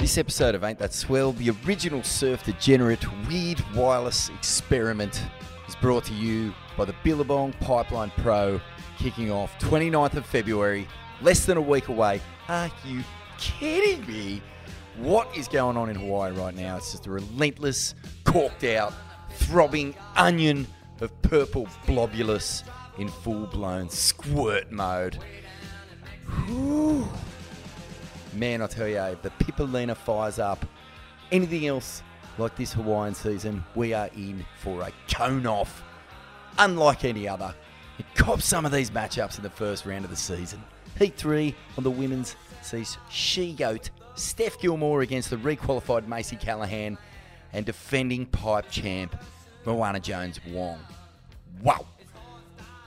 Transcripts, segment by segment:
This episode of Ain't That Swell, the original surf degenerate weird wireless experiment, is brought to you by the Billabong Pipeline Pro, kicking off 29th of February, less than a week away. Are you kidding me? What is going on in Hawaii right now? It's just a relentless, corked out, throbbing onion of purple blobulus in full blown squirt mode. Whew. Man, I tell you, the Pippolina fires up anything else like this Hawaiian season, we are in for a cone off, unlike any other. It cops some of these matchups in the first round of the season. Heat three on the women's sees She Goat Steph Gilmore against the requalified Macy Callaghan and defending pipe champ Moana Jones Wong. Wow.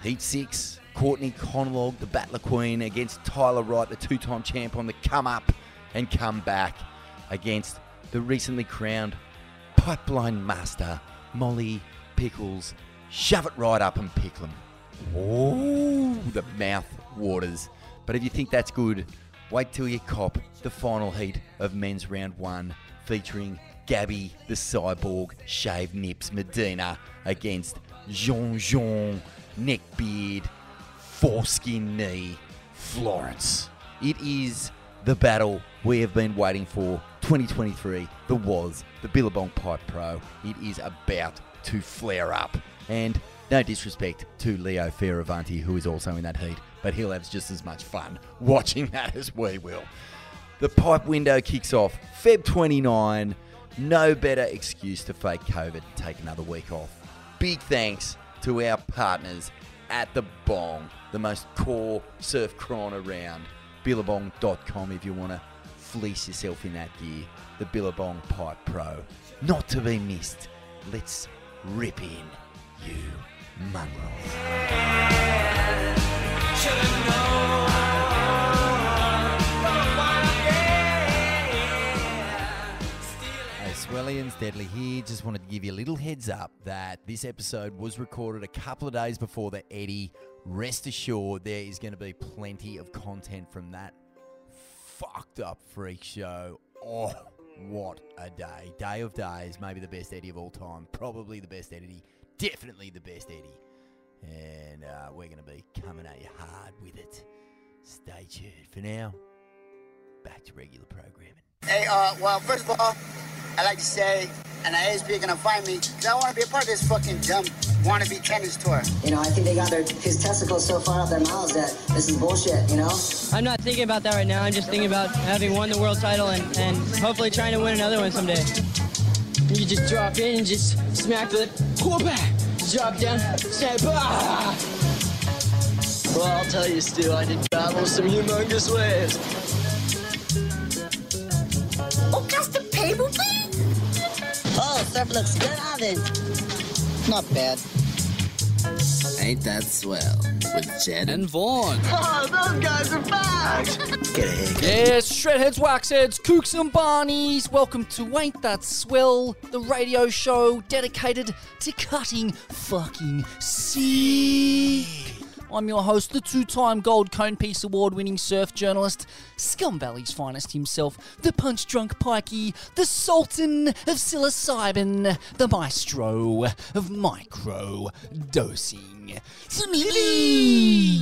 Heat six, Courtney Conlogue, the Battler Queen, against Tyler Wright, the two time champ on the come up and come back against the recently crowned Pipeline Master, Molly Pickles. Shove it right up and pickle them. Oh, the mouth waters. But if you think that's good, wait till you cop the final heat of men's round one featuring Gabby the Cyborg Shave Nips Medina against John John Neckbeard Foreskin Knee Florence. It is the battle we have been waiting for 2023. The was the Billabong Pipe Pro. It is about to flare up. And no disrespect to Leo Fioravanti, who is also in that heat, but he'll have just as much fun watching that as we will. The pipe window kicks off Feb 29. No better excuse to fake COVID and take another week off. Big thanks to our partners at the Bong, the most core surf cron around. Billabong.com if you want to fleece yourself in that gear. The Billabong Pipe Pro. Not to be missed. Let's rip in, you mongrels. Hey, Deadly here. Just wanted to give you a little heads up that this episode was recorded a couple of days before the Eddie. Rest assured, there is going to be plenty of content from that fucked up freak show. Oh, what a day. Day of days, maybe the best Eddie of all time. Probably the best Eddie. Definitely the best Eddie. And uh, we're going to be coming at you hard with it. Stay tuned. For now, back to regular programming. Hey, uh, well, first of all, I'd like to say, and I ASP are gonna find me, because I want to be a part of this fucking dumb wannabe tennis tour. You know, I think they got their his testicles so far up their mouths that this is bullshit. You know. I'm not thinking about that right now. I'm just thinking about having won the world title and, and hopefully trying to win another one someday. You just drop in and just smack the quarterback, drop down, say bah! Well, I'll tell you, Stu, I did travel some humongous ways. Just a paper plane? Oh, surf looks good, Alvin. Not bad. Ain't that swell with Jed and Vaughn. Oh, those guys are back! Get a haircut. Yes, shredheads, waxheads, kooks and barneys. Welcome to Ain't That Swell, the radio show dedicated to cutting fucking sick. I'm your host, the two-time Gold Cone Piece Award-winning surf journalist, Scum Valley's finest himself, the punch-drunk pikey, the Sultan of psilocybin, the maestro of micro-dosing, Smithy.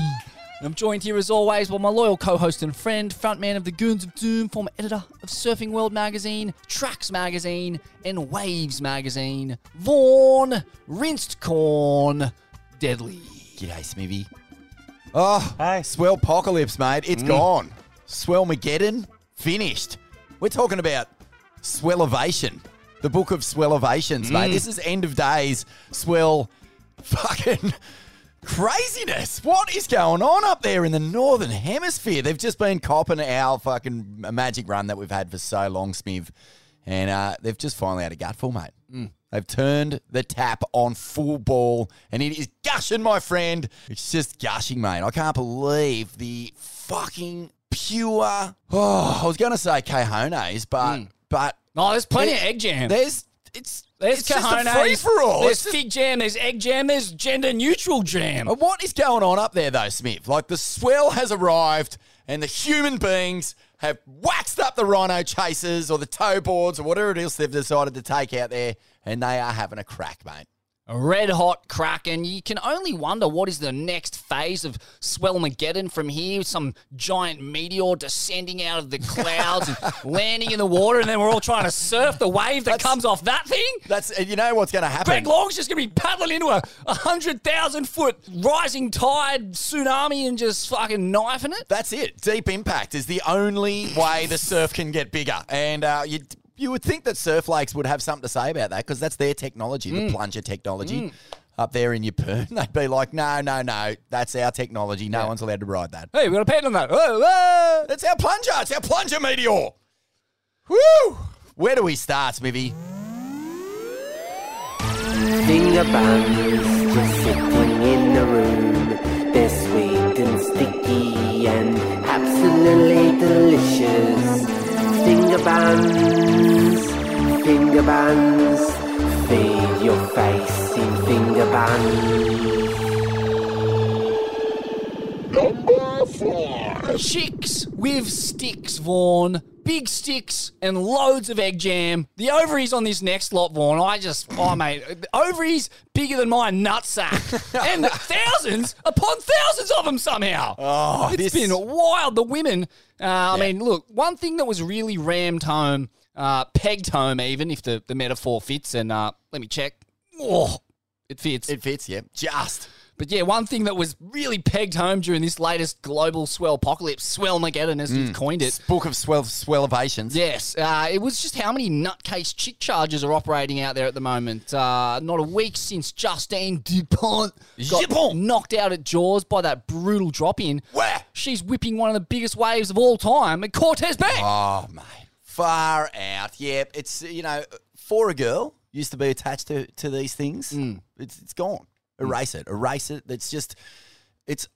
I'm joined here as always by my loyal co-host and friend, frontman of the Goons of Doom, former editor of Surfing World magazine, Tracks magazine, and Waves magazine, Vaughn Rinsed Corn Deadly. G'day, Smithy. Oh, hey. Swell apocalypse, mate. It's mm. gone. Swell Mageddon, finished. We're talking about Swellovation, the book of Swellovations, mate. Mm. This is end of days, Swell fucking craziness. What is going on up there in the Northern Hemisphere? They've just been copping our fucking magic run that we've had for so long, Smiv. And uh, they've just finally had a gutful, mate. Mm. They've turned the tap on full ball, and it is gushing, my friend. It's just gushing, mate. I can't believe the fucking pure. Oh, I was going to say cajones, but hmm. but Oh, there's plenty There- of egg jam. there's it's There's it's just a free for all. There's fig jam. There's egg jam. There's gender neutral jam. What is going on up there, though, Smith? Like the swell has arrived, and the human beings have waxed up the rhino chasers or the tow boards or whatever it is they've decided to take out there, and they are having a crack, mate. A red hot crack, and you can only wonder what is the next phase of Swellmageddon from here. Some giant meteor descending out of the clouds and landing in the water, and then we're all trying to surf the wave that That's- comes off that thing. That's you know what's going to happen. Greg Long's just going to be paddling into a, a hundred thousand foot rising tide tsunami and just fucking knifing it. That's it. Deep impact is the only way the surf can get bigger, and uh, you you would think that surf lakes would have something to say about that because that's their technology, Mm. the plunger technology. Up there in your poon, they'd be like, "No, no, no, that's our technology. No Yeah. one's allowed to ride that. Hey, we got a patent on that. Whoa, whoa. That's our plunger. It's our plunger meteor. Woo! Where do we start, Smithy? Finger buns just sitting in the room. They're sweet and sticky and absolutely delicious. Finger buns, finger buns. Feed your face in finger buns. Chicks with sticks, Vaughn. Big sticks and loads of egg jam. The ovaries on this next lot, Vaughn. I just, oh mate, ovaries bigger than my nutsack, and thousands upon thousands of them somehow. Oh, it's this- been wild. The women. Uh, I mean, look, one thing that was really rammed home, uh, pegged home, even if the the metaphor fits. And uh, let me check. Oh, it fits. It fits, yeah. Just. But yeah, one thing that was really pegged home during this latest global swell apocalypse, swell Mageddon, as you've coined it. Book of swell swellivations. Yes, uh, it was just how many nutcase chick chargers are operating out there at the moment. Uh, not a week since Justine Dupont got Dupont. knocked out at Jaws by that brutal drop in. Where? She's whipping one of the biggest waves of all time at Cortez Bank. Oh, mate. Far out. Yeah, it's, you know, for a girl, used to be attached to, to these things. It's, it's gone. Erase it. Erase it. It's just, it's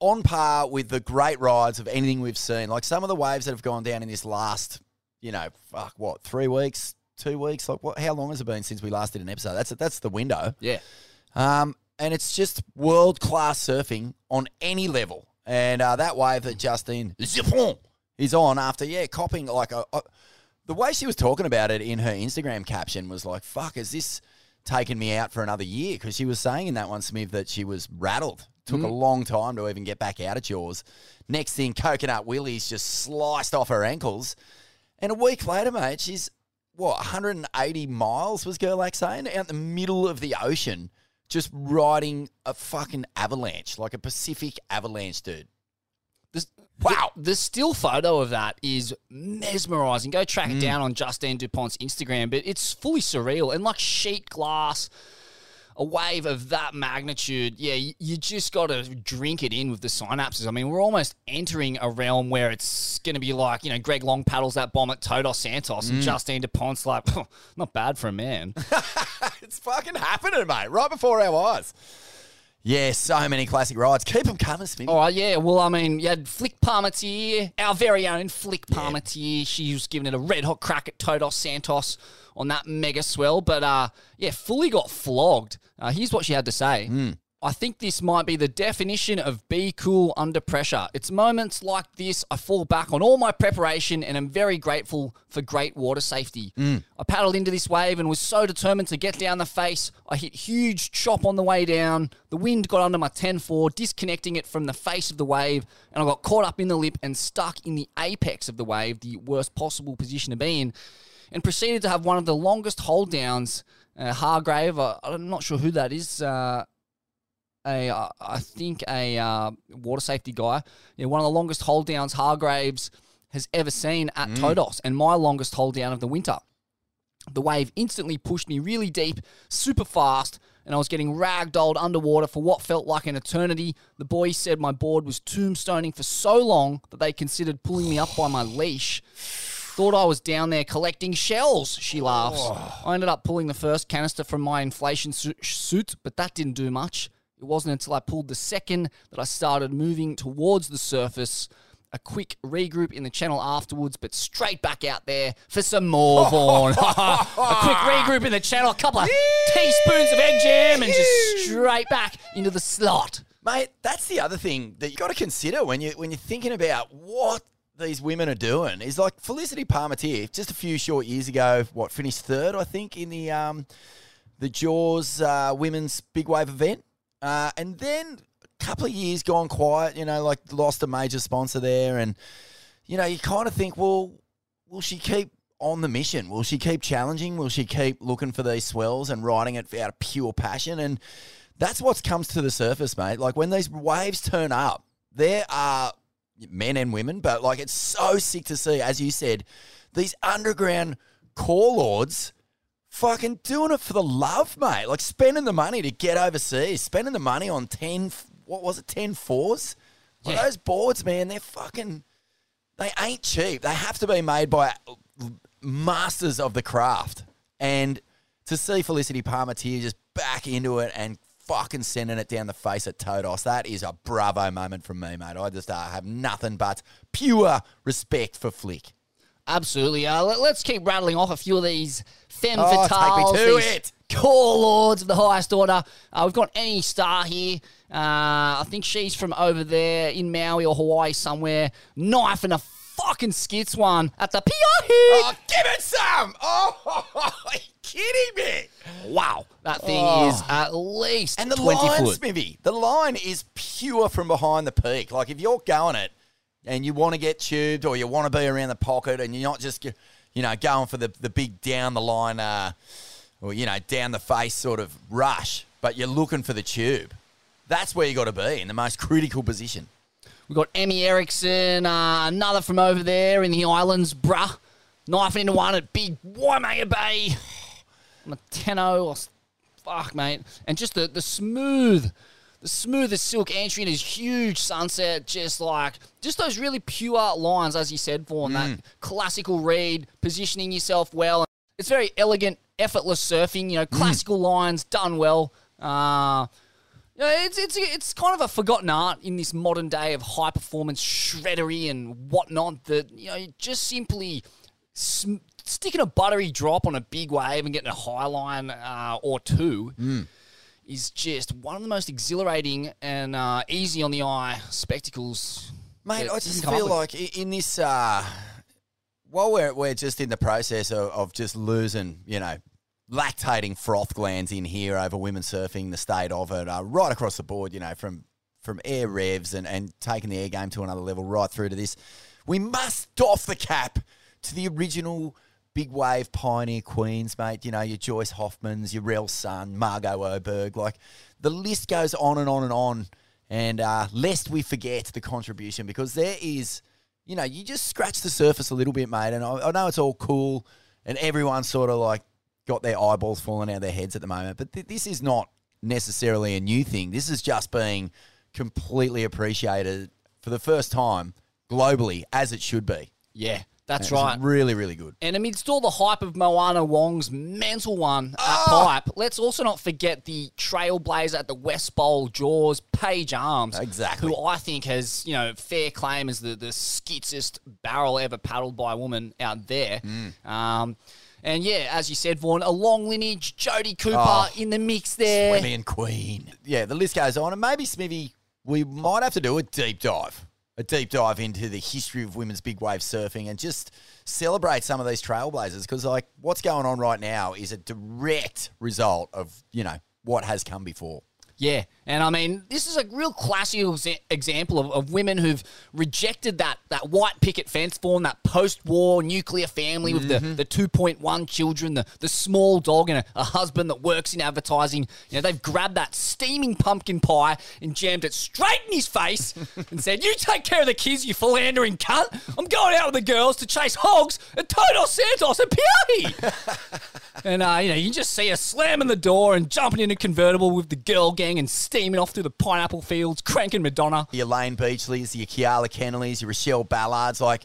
on par with the great rides of anything we've seen. Like some of the waves that have gone down in this last, you know, fuck, what, three weeks, two weeks? Like, what? how long has it been since we last did an episode? That's, that's the window. Yeah. Um, and it's just world class surfing on any level. And uh, that wave that Justine Dupont is on after, yeah, copping like a, a- the way she was talking about it in her Instagram caption was like, fuck, is this taken me out for another year? Because she was saying in that one, Smith, that she was rattled. Took a mm. long time to even get back out of Jaws. Next thing, Coconut Willie's just sliced off her ankles. And a week later, mate, she's, what, 180 miles, was Gerlach saying? Out in the middle of the ocean, just riding a fucking avalanche, like a Pacific avalanche, dude. The, Wow. The, the still photo of that is mesmerizing. Go track Mm. it down on Justine Dupont's Instagram, but it's fully surreal and like sheet glass. A wave of that magnitude, yeah, you, you just got to drink it in with the synapses. I mean, we're almost entering a realm where it's going to be like, you know, Greg Long paddles that bomb at Todos Santos, Mm. and Justine Dupont's like, not bad for a man. It's fucking happening, mate, right before our eyes. Yeah, so many classic rides. Keep them coming, Smith. All right, yeah. Well, I mean, you had Flick Palmateer, our very own Flick Palmateer. She was giving it a red hot crack at Todos Santos on that mega swell, but uh, yeah, fully got flogged. Uh, here's what she had to say. I think this might be the definition of be cool under pressure. It's moments like this I fall back on all my preparation and I'm very grateful for great water safety. I paddled into this wave and was so determined to get down the face. I hit huge chop on the way down. The wind got under my 10-4, disconnecting it from the face of the wave, and I got caught up in the lip and stuck in the apex of the wave, the worst possible position to be in, and proceeded to have one of the longest hold downs. Uh, Hargrave, uh, I'm not sure who that is. Uh, a, uh, I think a uh, water safety guy. Yeah, one of the longest hold downs Hargraves has ever seen at Todos, and my longest hold down of the winter. The wave instantly pushed me really deep, super fast, and I was getting ragdolled underwater for what felt like an eternity. The boys said my board was tombstoning for so long that they considered pulling me up by my leash. Thought I was down there collecting shells, she laughs. I ended up pulling the first canister from my inflation su- suit, but that didn't do much. It wasn't until I pulled the second that I started moving towards the surface. A quick regroup in the channel afterwards, but straight back out there for some more Vaughn. a quick regroup in the channel, a couple of teaspoons of egg jam, and just straight back into the slot. Mate, that's the other thing that you've got to consider when you when you're thinking about what these women are doing is like Felicity Palmateer, just a few short years ago, what finished third, I think, in the um, the Jaws uh, women's big wave event, uh, and then a couple of years gone quiet. You know, like lost a major sponsor there, and you know, you kind of think, well, will she keep on the mission? Will she keep challenging? Will she keep looking for these swells and riding it out of pure passion? And that's what comes to the surface, mate. Like when these waves turn up, there are men and women, but like it's so sick to see, as you said, these underground core lords fucking doing it for the love, mate. Like spending the money to get overseas, spending the money on 10, what was it, 10 fours? Like Yeah. those boards, man, they're fucking, they ain't cheap. They have to be made by masters of the craft. And to see Felicity Palmateer just back into it and fucking sending it down the face at Todos, that is a bravo moment from me, mate. I just uh, have nothing but pure respect for Flick. Absolutely. Uh, let, us keep rattling off a few of these femme Oh, take me fatales. to these it. Core lords of the highest order. Uh, we've got any Star here. Uh, I think she's from over there in Maui or Hawaii somewhere. Knife and a fucking skits one at the PIE. Oh, give it some! Oh, are you kidding me? Wow. That thing Oh. is at least And the 20 line, foot. Smithy, the line is pure from behind the peak. Like if you're going it and you want to get tubed or you want to be around the pocket and you're not just, you know, going for the, the big down the line uh, or, you know, down the face sort of rush, but you're looking for the tube. That's where you got to be in the most critical position. We've got Emmy Erickson, uh, another from over there in the islands, bruh. Knifing into one at Big Waimea Bay. On a 10 or fuck, mate. And just the, the smooth, the smoothest silk entry in his huge sunset, just like, just those really pure lines, as you said, Vaughan, that classical read, positioning yourself well. It's very elegant, effortless surfing, you know, classical lines done well. Uh, yeah, it's it's it's kind of a forgotten art in this modern day of high performance shreddery and whatnot. That you know, just simply sm- sticking a buttery drop on a big wave and getting a high line uh, or two is just one of the most exhilarating and uh, easy on the eye spectacles. Mate, I just can come up feel like in this, uh, while we're, we're just in the process of, of just losing, you know, lactating froth glands in here over women surfing, the state of it, uh, right across the board, you know, from from air revs and, and taking the air game to another level right through to this. We must doff the cap to the original big wave pioneer queens, mate. You know, your Joyce Hoffmans, your Rell Sunn, Margo Oberg. Like the list goes on and on and on. And uh, lest we forget the contribution, because there is, you know, you just scratch the surface a little bit, mate. And I, I know it's all cool, and everyone's sort of like got their eyeballs falling out of their heads at the moment. But th- this is not necessarily a new thing. This is just being completely appreciated for the first time globally, as it should be. yeah, that's right. Really, really good. And amidst all the hype of Moana Wong's mental one at Ah! Pipe, let's also not forget the trailblazer at the West Bowl Jaws, Paige Alms. Exactly. Who I think has, you know, fair claim as the, the skitsest barrel ever paddled by a woman out there. Mm. Um, and yeah, as you said, Vaughan, a long lineage, Jodie Cooper Oh, in the mix there. Swimming Queen. Yeah, the list goes on. And maybe, Smithy, we might have to do a deep dive. A deep dive into the history of women's big wave surfing and just celebrate some of these trailblazers because, like, what's going on right now is a direct result of, you know, what has come before. Yeah, and I mean, this is a real classic example of, of women who've rejected that, that white picket fence form, that post-war nuclear family with Mm-hmm. the, the 2.1 children, the, the small dog, and a, a husband that works in advertising. You know, they've grabbed that steaming pumpkin pie and jammed it straight in his face and said, "You take care of the kids, you philandering cunt. I'm going out with the girls to chase hogs at Todos Santos at Pe'ahi." And uh, you know, you just see her slamming the door and jumping in a convertible with the girl gang and steaming off through the pineapple fields, cranking Madonna. Your Layne Beachleys, your Keala Kennellys, your Rochelle Ballards, like,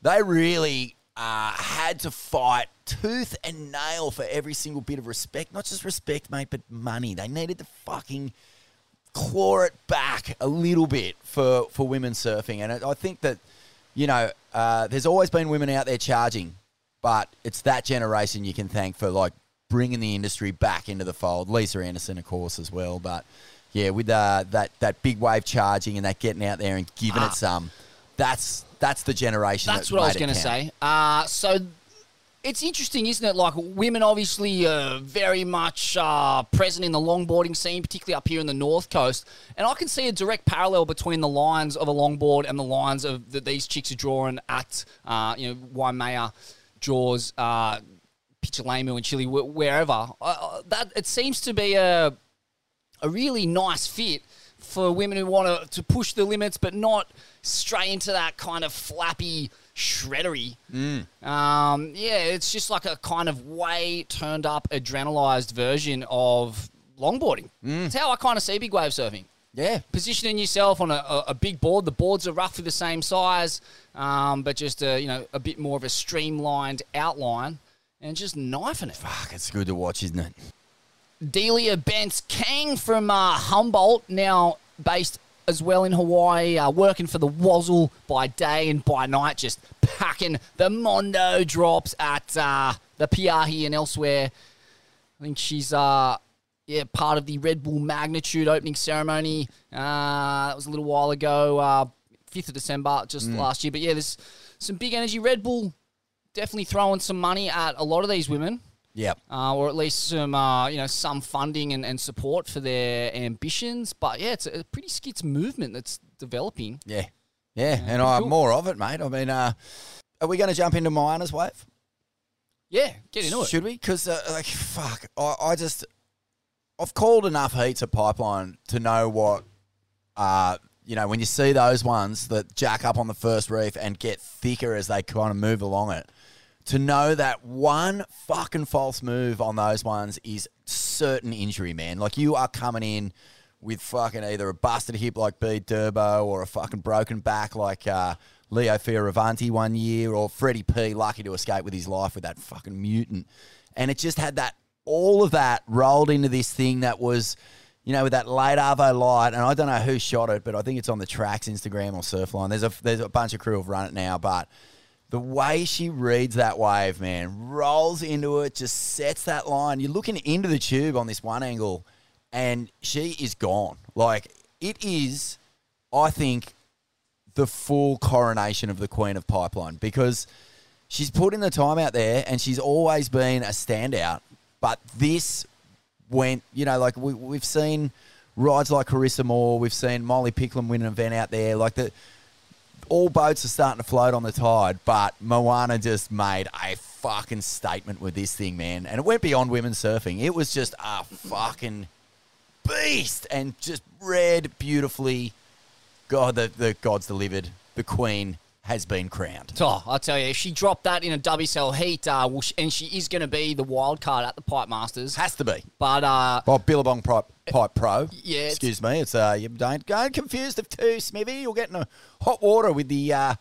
they really uh, had to fight tooth and nail for every single bit of respect. Not just respect, mate, but money. They needed to fucking claw it back a little bit for, for women surfing. And I I think that, you know, uh, there's always been women out there charging, but it's that generation you can thank for, like, bringing the industry back into the fold. Lisa Andersen, of course, as well. But, yeah, with uh, that, that big wave charging and that getting out there and giving it some, that's that's the generation. That's that what I was going to say. Uh, so it's interesting, isn't it? Like women, obviously, uh, very much uh, present in the longboarding scene, particularly up here in the north coast. And I can see a direct parallel between the lines of a longboard and the lines of that these chicks are drawing at, uh, you know, Waimea, Jaws, uh, Pichilemu, and Chile, wherever. Uh, that it seems to be a a really nice fit for women who want to, to push the limits, but not stray into that kind of flappy shreddery. Um, yeah, it's just like a kind of way turned up, adrenalized version of longboarding. It's how I kind of see big wave surfing. Yeah, Positioning yourself on a, a, a big board. The boards are roughly the same size, um, but just a, you know a bit more of a streamlined outline, and just knifing it. fuck, it's good to watch, isn't it? Delia Bence Kang from uh, Humboldt, now based as well in Hawaii, uh, working for the Wazzle by day and by night, just packing the Mondo drops at uh, the Pe'ahi and elsewhere. I think she's uh, yeah part of the Red Bull Magnitude opening ceremony. Uh, that was a little while ago, uh, 5th of December, just last year. But yeah, there's some big energy. Red Bull definitely throwing some money at a lot of these women Yep. uh, or at least some uh, you know some funding and, and support for their ambitions. But yeah, it's a pretty skits movement that's developing. Yeah. Yeah, and I cool. more of it, mate. I mean, uh, are we going to jump into Miners Wave? Yeah, get into it. Should we? Because, uh, like, fuck, I, I just, I've called enough heats at Pipeline to know what, uh, you know, when you see those ones that jack up on the first reef and get thicker as they kind of move along it, to know that one fucking false move on those ones is certain injury, man. Like, you are coming in with fucking either a busted hip like B Durbo or a fucking broken back like uh, Leo Fioravanti one year or Freddie P lucky to escape with his life with that fucking mutant. And it just had that, all of that rolled into this thing that was, you know, with that late Arvo light. And I don't know who shot it, but I think it's on the tracks Instagram or Surfline. There's a, there's a bunch of crew have run it now, but the way she reads that wave, man, rolls into it, just sets that line. You're looking into the tube on this one angle, and she is gone. Like, it is, I think, the full coronation of the Queen of Pipeline because she's put in the time out there and she's always been a standout. But this went, you know, like we, we've seen rides like Carissa Moore, we've seen Molly Picklum win an event out there. Like, the all boats are starting to float on the tide, but Moana just made a fucking statement with this thing, man. And it went beyond women surfing. It was just a fucking beast and just read beautifully. God, the, the gods delivered. The queen has been crowned. Oh, I tell you, if she dropped that in a WSL heat, uh, well, she, and she is going to be the wild card at the Pipe Masters. Has to be. But uh, Well, Billabong Pipe, Pipe Pro. Yeah, Excuse me. It's uh, you don't go confused of two, Smithy. You're getting a hot water with the, uh,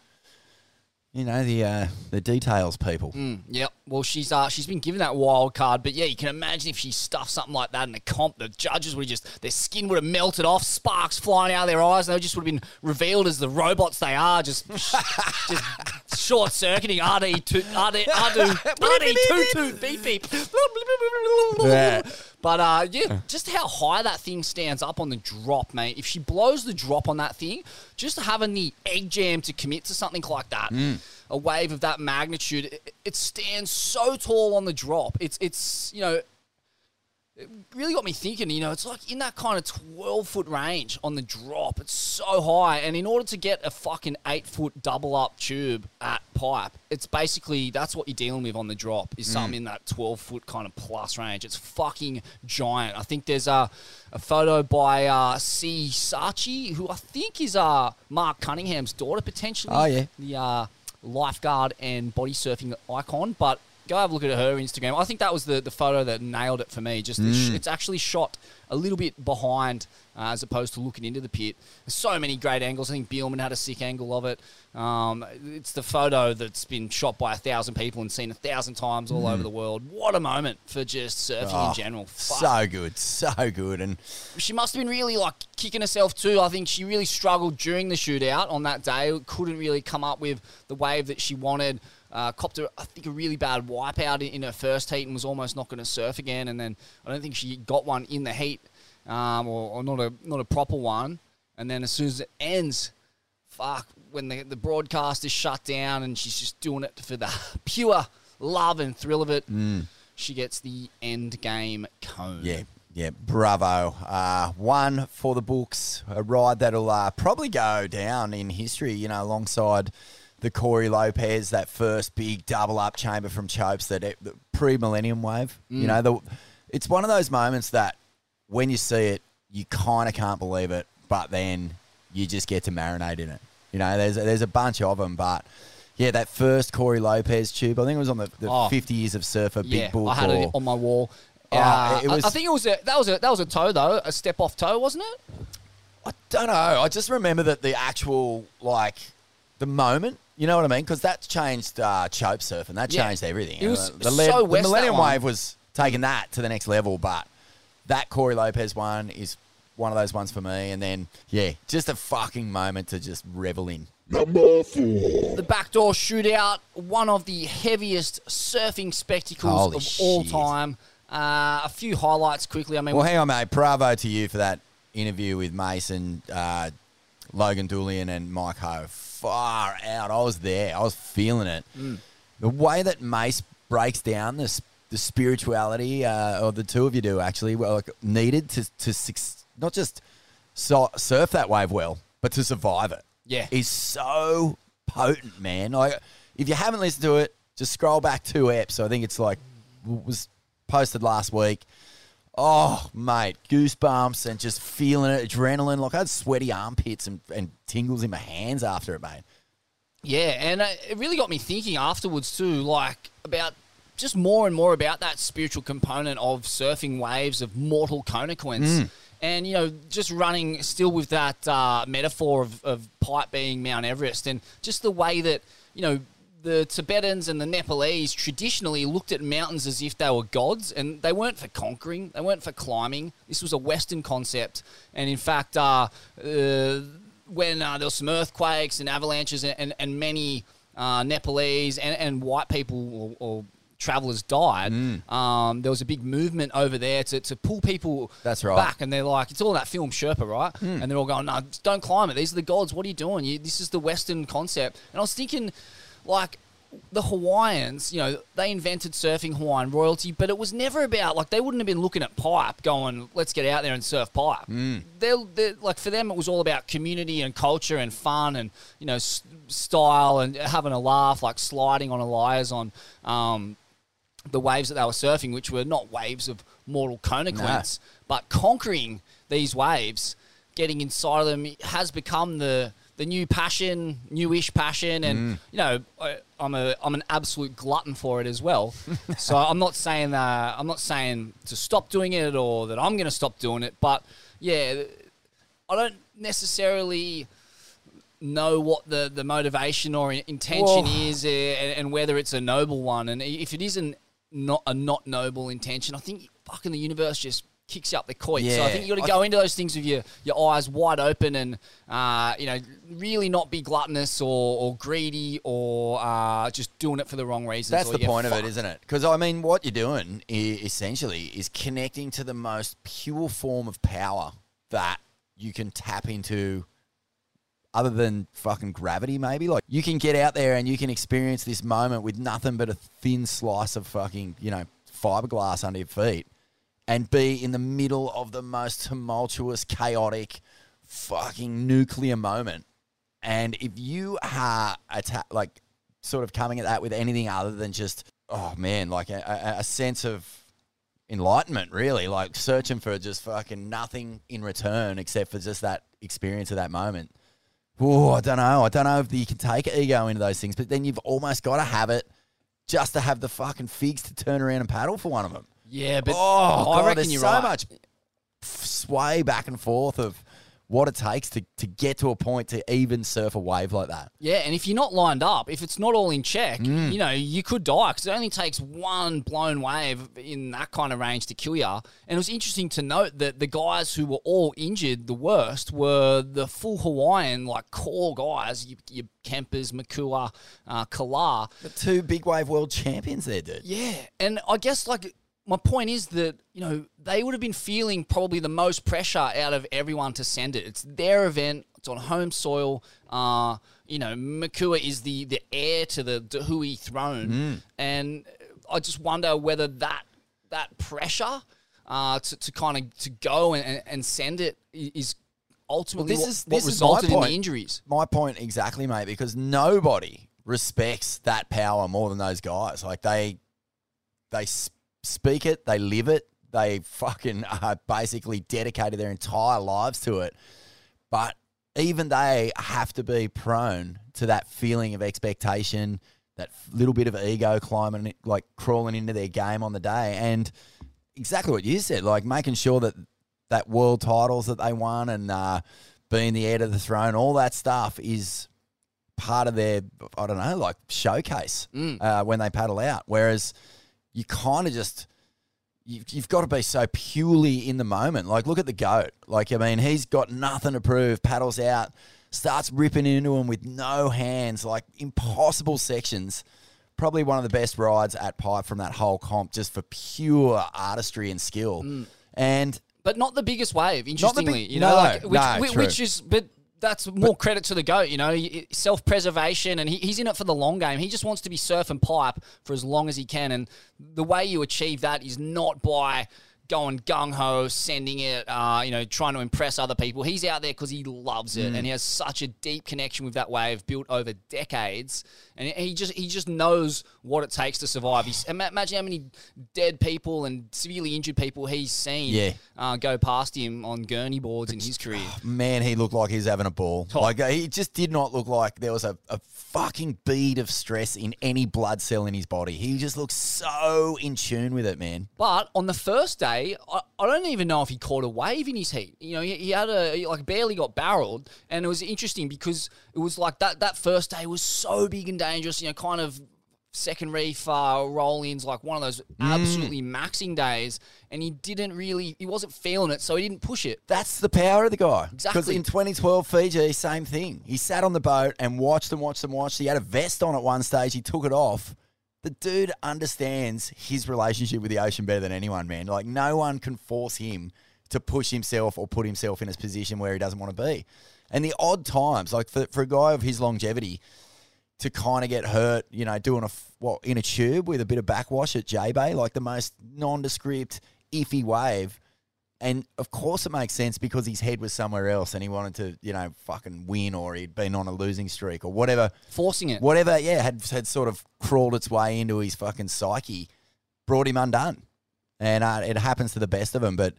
you know, the uh, the details people. Yep. Well, she's uh, she's been given that wild card, but yeah, you can imagine if she stuffed something like that in a comp, the judges would have just their skin would have melted off, sparks flying out of their eyes, and they just would have been revealed as the robots they are, just just short circuiting RD two RD RD RD two two beep beep. Yeah. But uh, yeah, just how high that thing stands up on the drop, mate. If she blows the drop on that thing, just having the egg jam to commit to something like that, a wave of that magnitude, it, it stands so tall on the drop. It's it's you know, it really got me thinking. You know, it's like in that kind of twelve foot range on the drop. It's so high, and in order to get a fucking eight foot double up tube at pipe, it's basically that's what you're dealing with on the drop is something in that twelve foot kind of plus range. It's fucking giant. I think there's a a photo by uh, C Sachi, who I think is uh Mark Cunningham's daughter potentially. Oh, yeah. the uh, lifeguard and body surfing icon, but. Go have a look at her Instagram. I think that was the, the photo that nailed it for me. Just the sh- it's actually shot a little bit behind uh, as opposed to looking into the pit. There's so many great angles. I think Bielmann had a sick angle of it. Um, it's the photo that's been shot by a thousand people and seen a thousand times all over the world. What a moment for just surfing Oh, in general. Fuck So good, so good, and she must have been really like kicking herself too. I think she really struggled during the shootout on that day. Couldn't really come up with the wave that she wanted. Uh, copped a, I think a really bad wipeout in, her first heat and was almost not going to surf again. And then I don't think she got one in the heat, um, or, or not a not a proper one. And then as soon as it ends, fuck, when the, the broadcast is shut down and she's just doing it for the pure love and thrill of it. She gets the end game cone. Yeah, yeah, bravo. Uh, one for the books, a ride that'll uh, probably go down in history, you know, alongside the Corey Lopez, that first big double up chamber from Chopes, that it- the pre millennium wave. You know, the, it's one of those moments that when you see it, you kind of can't believe it, but then you just get to marinate in it. You know, there's, there's a bunch of them, but. Yeah, that first Corey Lopez tube. I think it was on the, the Oh. 50 years of surfer Yeah, big book. I had or- it on my wall. Oh, Uh, it was- I, I think it was a, that was a that was a toe though, a step off toe, wasn't it? I don't know. I just remember that the actual like the moment. You know what I mean? Because that's changed uh, chope surf and that Yeah. changed everything. It was the, so the west, that Millennium one. Wave was taking that to the next level, but that Corey Lopez one is one of those ones for me. And then yeah, just a fucking moment to just revel in. number four: The backdoor shootout, one of the heaviest surfing spectacles Holy of all shit. time. Uh, a few highlights quickly. I mean, Well, hang on, mate. Bravo to you for that interview with Mason, uh, Logan Dulien, and Mike Ho. Far out. I was there. I was feeling it. The way that Mace breaks down the, s- the spirituality, uh, or the two of you do actually, well, like, needed to, to suc- not just so- surf that wave well, but to survive it. Yeah. Is so potent, man. Like, if you haven't listened to it, just scroll back two eps. I think it's like, was posted last week. Oh, mate, goosebumps and just feeling it, adrenaline. Like I had sweaty armpits and, and tingles in my hands after it, mate. Yeah, and it really got me thinking afterwards too, like about just more and more about that spiritual component of surfing waves of mortal consequence. And, you know, just running still with that uh, metaphor of, of pipe being Mount Everest and just the way that, you know, the Tibetans and the Nepalese traditionally looked at mountains as if they were gods, and they weren't for conquering, they weren't for climbing. This was a Western concept. And in fact, uh, uh, when uh, there were some earthquakes and avalanches and, and, and many uh, Nepalese and, and white people or, or travelers died, um, there was a big movement over there to, to pull people That's right. back. And they're like, it's all that film Sherpa, right? And they're all going, no, don't climb it. These are the gods. What are you doing? You, this is the Western concept. And I was thinking, like, the Hawaiians, you know, they invented surfing Hawaiian royalty, but it was never about like they wouldn't have been looking at pipe, going, "Let's get out there and surf pipe." They're, they're like for them, it was all about community and culture and fun and you know s- style and having a laugh, like sliding on alaias on um, the waves that they were surfing, which were not waves of mortal consequence, but conquering these waves, getting inside of them has become the the new passion, newish passion, and you know I, I'm a I'm an absolute glutton for it as well. so I'm not saying uh, I'm not saying to stop doing it or that I'm going to stop doing it, but yeah, I don't necessarily know what the, the motivation or intention Whoa. is uh, and, and whether it's a noble one. And if it isn't not a not noble intention, I think fucking the universe just kicks you up the coit. So I think you got to go into those things with your, your eyes wide open and, uh, you know, really not be gluttonous or, or greedy or uh, just doing it for the wrong reasons. That's the point of it, fucked. isn't it? Because I mean, what you're doing essentially is connecting to the most pure form of power that you can tap into. Other than fucking gravity, maybe like you can get out there and you can experience this moment with nothing but a thin slice of fucking you know fiberglass under your feet, and be in the middle of the most tumultuous, chaotic, fucking nuclear moment. And if you are atta- like sort of coming at that with anything other than just oh man, like a, a, a sense of enlightenment, really, like searching for just fucking nothing in return except for just that experience of that moment. Oh, I don't know. I don't know if you can take ego into those things, but then you've almost got to have it just to have the fucking figs to turn around and paddle for one of them. Yeah, but Oh, I reckon there's you're so right. much sway back and forth of what it takes to, to get to a point to even surf a wave like that. Yeah, and if you're not lined up, if it's not all in check, Mm. you know, you could die because it only takes one blown wave in that kind of range to kill you. And it was interesting to note that the guys who were all injured the worst were the full Hawaiian, like core guys, your, your Kempers, Makua, uh, Kalar. The two big wave world champions there, dude. Yeah, and I guess like my point is that you know they would have been feeling probably the most pressure out of everyone to send it. It's their event. It's on home soil. Uh, you know, Makua is the the heir to the Da Hui throne, Mm. and I just wonder whether that that pressure uh, to, to kind of to go and, and, send it is is ultimately this what, is what this is my resulted in point. the injuries. My point exactly, mate. Because nobody respects that power more than those guys. Like they, they s- speak it, they live it, they fucking are basically dedicated their entire lives to it. But even they have to be prone to that feeling of expectation, that little bit of ego climbing, like crawling into their game on the day, and exactly what you said, like making sure that that world titles that they won and uh, being the heir to the throne, all that stuff is part of their, I don't know, like showcase uh, when they paddle out. Whereas you kind of just, you've, you've got to be so purely in the moment. Like, look at the goat. Like, I mean, he's got nothing to prove, paddles out, starts ripping into him with no hands, like impossible sections. Probably one of the best rides at pipe from that whole comp, just for pure artistry and skill. Mm. And but not the biggest wave. Interestingly, big- you know, no, like which, no, which, which is but. That's more credit to the goat, you know, self preservation, and he, he's in it for the long game. He just wants to be surf and pipe for as long as he can, and the way you achieve that is not by going gung ho, sending it, uh, you know, trying to impress other people. He's out there because he loves it, Mm. and he has such a deep connection with that wave built over decades, and he just he just knows what it takes to survive. He's, imagine how many dead people and severely injured people he's seen Yeah. uh, go past him on gurney boards in his career. man, he looked like he was having a ball. Oh. Like he just did not look like there was a, a fucking bead of stress in any blood cell in his body. He just looked so in tune with it, man. But on the first day, I, I don't even know if he caught a wave in his heat. You know, he, he had a he, like barely got barreled, and it was interesting because it was like that that first day was so big and dangerous. You know, kind of second reef uh, roll-ins, like one of those absolutely maxing days, and he didn't really he wasn't feeling it, so he didn't push it. That's the power of the guy. Exactly. Because in 2012 Fiji, same thing. He sat on the boat and watched and watched and watched. He had a vest on at one stage. He took it off. The dude understands his relationship with the ocean better than anyone, man. Like no one can force him to push himself or put himself in a position where he doesn't want to be. And the odd times, like for, for a guy of his longevity, to kind of get hurt, you know, doing a what in a tube with a bit of backwash at J Bay, like the most nondescript, iffy wave. And of course, it makes sense because his head was somewhere else, and he wanted to, you know, fucking win, or he'd been on a losing streak, or whatever, Forcing it. whatever. Yeah, had had sort of crawled its way into his fucking psyche, brought him undone, and uh, it happens to the best of them. But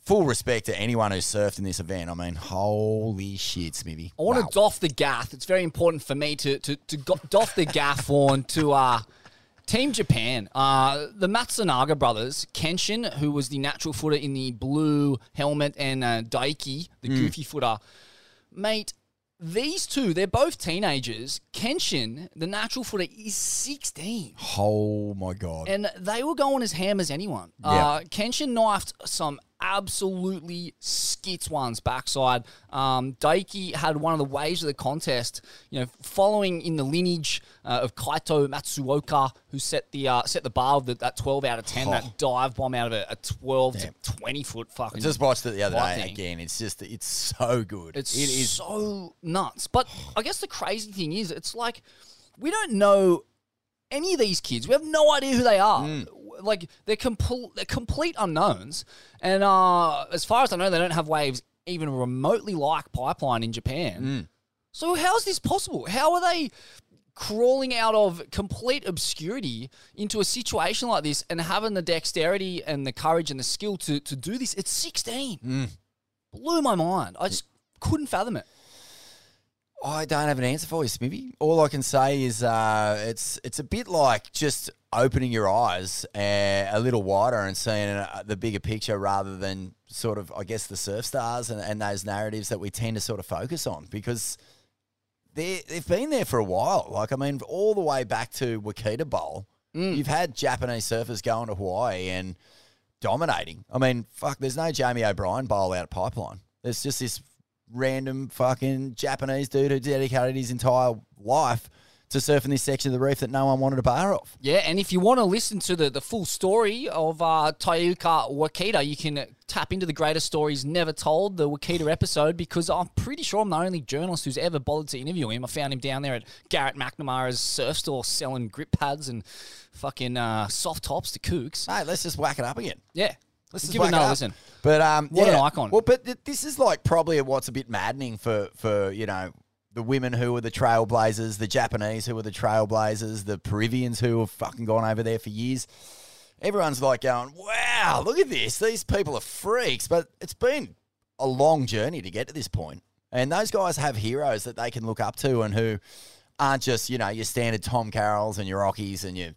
full respect to anyone who surfed in this event. I mean, holy shit, Smithy. I want Wow. to doff the gaff. It's very important for me to to, to go, doff the gaff on to uh, Team Japan. Uh, the Matsunaga brothers, Kenshin, who was the natural footer in the blue helmet, and uh, Daiki, the Hmm. goofy footer. Mate, these two, they're both teenagers. Kenshin, the natural footer, is 16. Oh my god. And they were going as ham as anyone. Yeah. Uh, Kenshin knifed some absolutely skits ones backside. Um, Daiki had one of the waves of the contest, you know, following in the lineage uh, of Kaito Matsuoka, who set the uh, set the bar of the, that 12 out of 10, that dive bomb out of a, a 12 to 20 foot fucking. I just watched it the other day thing. again. It's just, it's so good. It's it is so nuts. But I guess the crazy thing is, it's like we don't know any of these kids. We have no idea who they are. Mm. Like they're complete, they're complete unknowns. And uh, as far as I know, they don't have waves even remotely like Pipeline in Japan. Mm. So how is this possible? How are they? Crawling out of complete obscurity into a situation like this and having the dexterity and the courage and the skill to, to do this. It's 16 Mm. blew my mind. I just couldn't fathom it. I don't have an answer for you, Smithy. All I can say is uh, it's it's a bit like just opening your eyes uh, a little wider and seeing uh, the bigger picture rather than sort of, I guess, the surf stars and, and those narratives that we tend to sort of focus on because they they've been there for a while. Like I mean, all the way back to Wakita Bowl, you've had Japanese surfers going to Hawaii and dominating. I mean, fuck, there's no Jamie O'Brien bowl out at Pipeline. There's just this random fucking Japanese dude who dedicated his entire life to surfing this section of the reef that no one wanted a bar off. Yeah, and if you want to listen to the, the full story of uh, Tayuka Wakita, you can tap into the greatest stories never told, the Wakita episode, because I'm pretty sure I'm the only journalist who's ever bothered to interview him. I found him down there at Garrett McNamara's surf store selling grip pads and fucking uh, soft tops to kooks. Hey, let's just whack it up again. Yeah, let's give it another listen. But um, What an icon. Well, but th- this is like probably what's a bit maddening for for you know the women who were the trailblazers, the Japanese who were the trailblazers, the Peruvians who have fucking gone over there for years. Everyone's like going, "Wow, look at this! These people are freaks." But it's been a long journey to get to this point. point, and those guys have heroes that they can look up to, and who aren't just you know your standard Tom Carrolls and your Rockies and your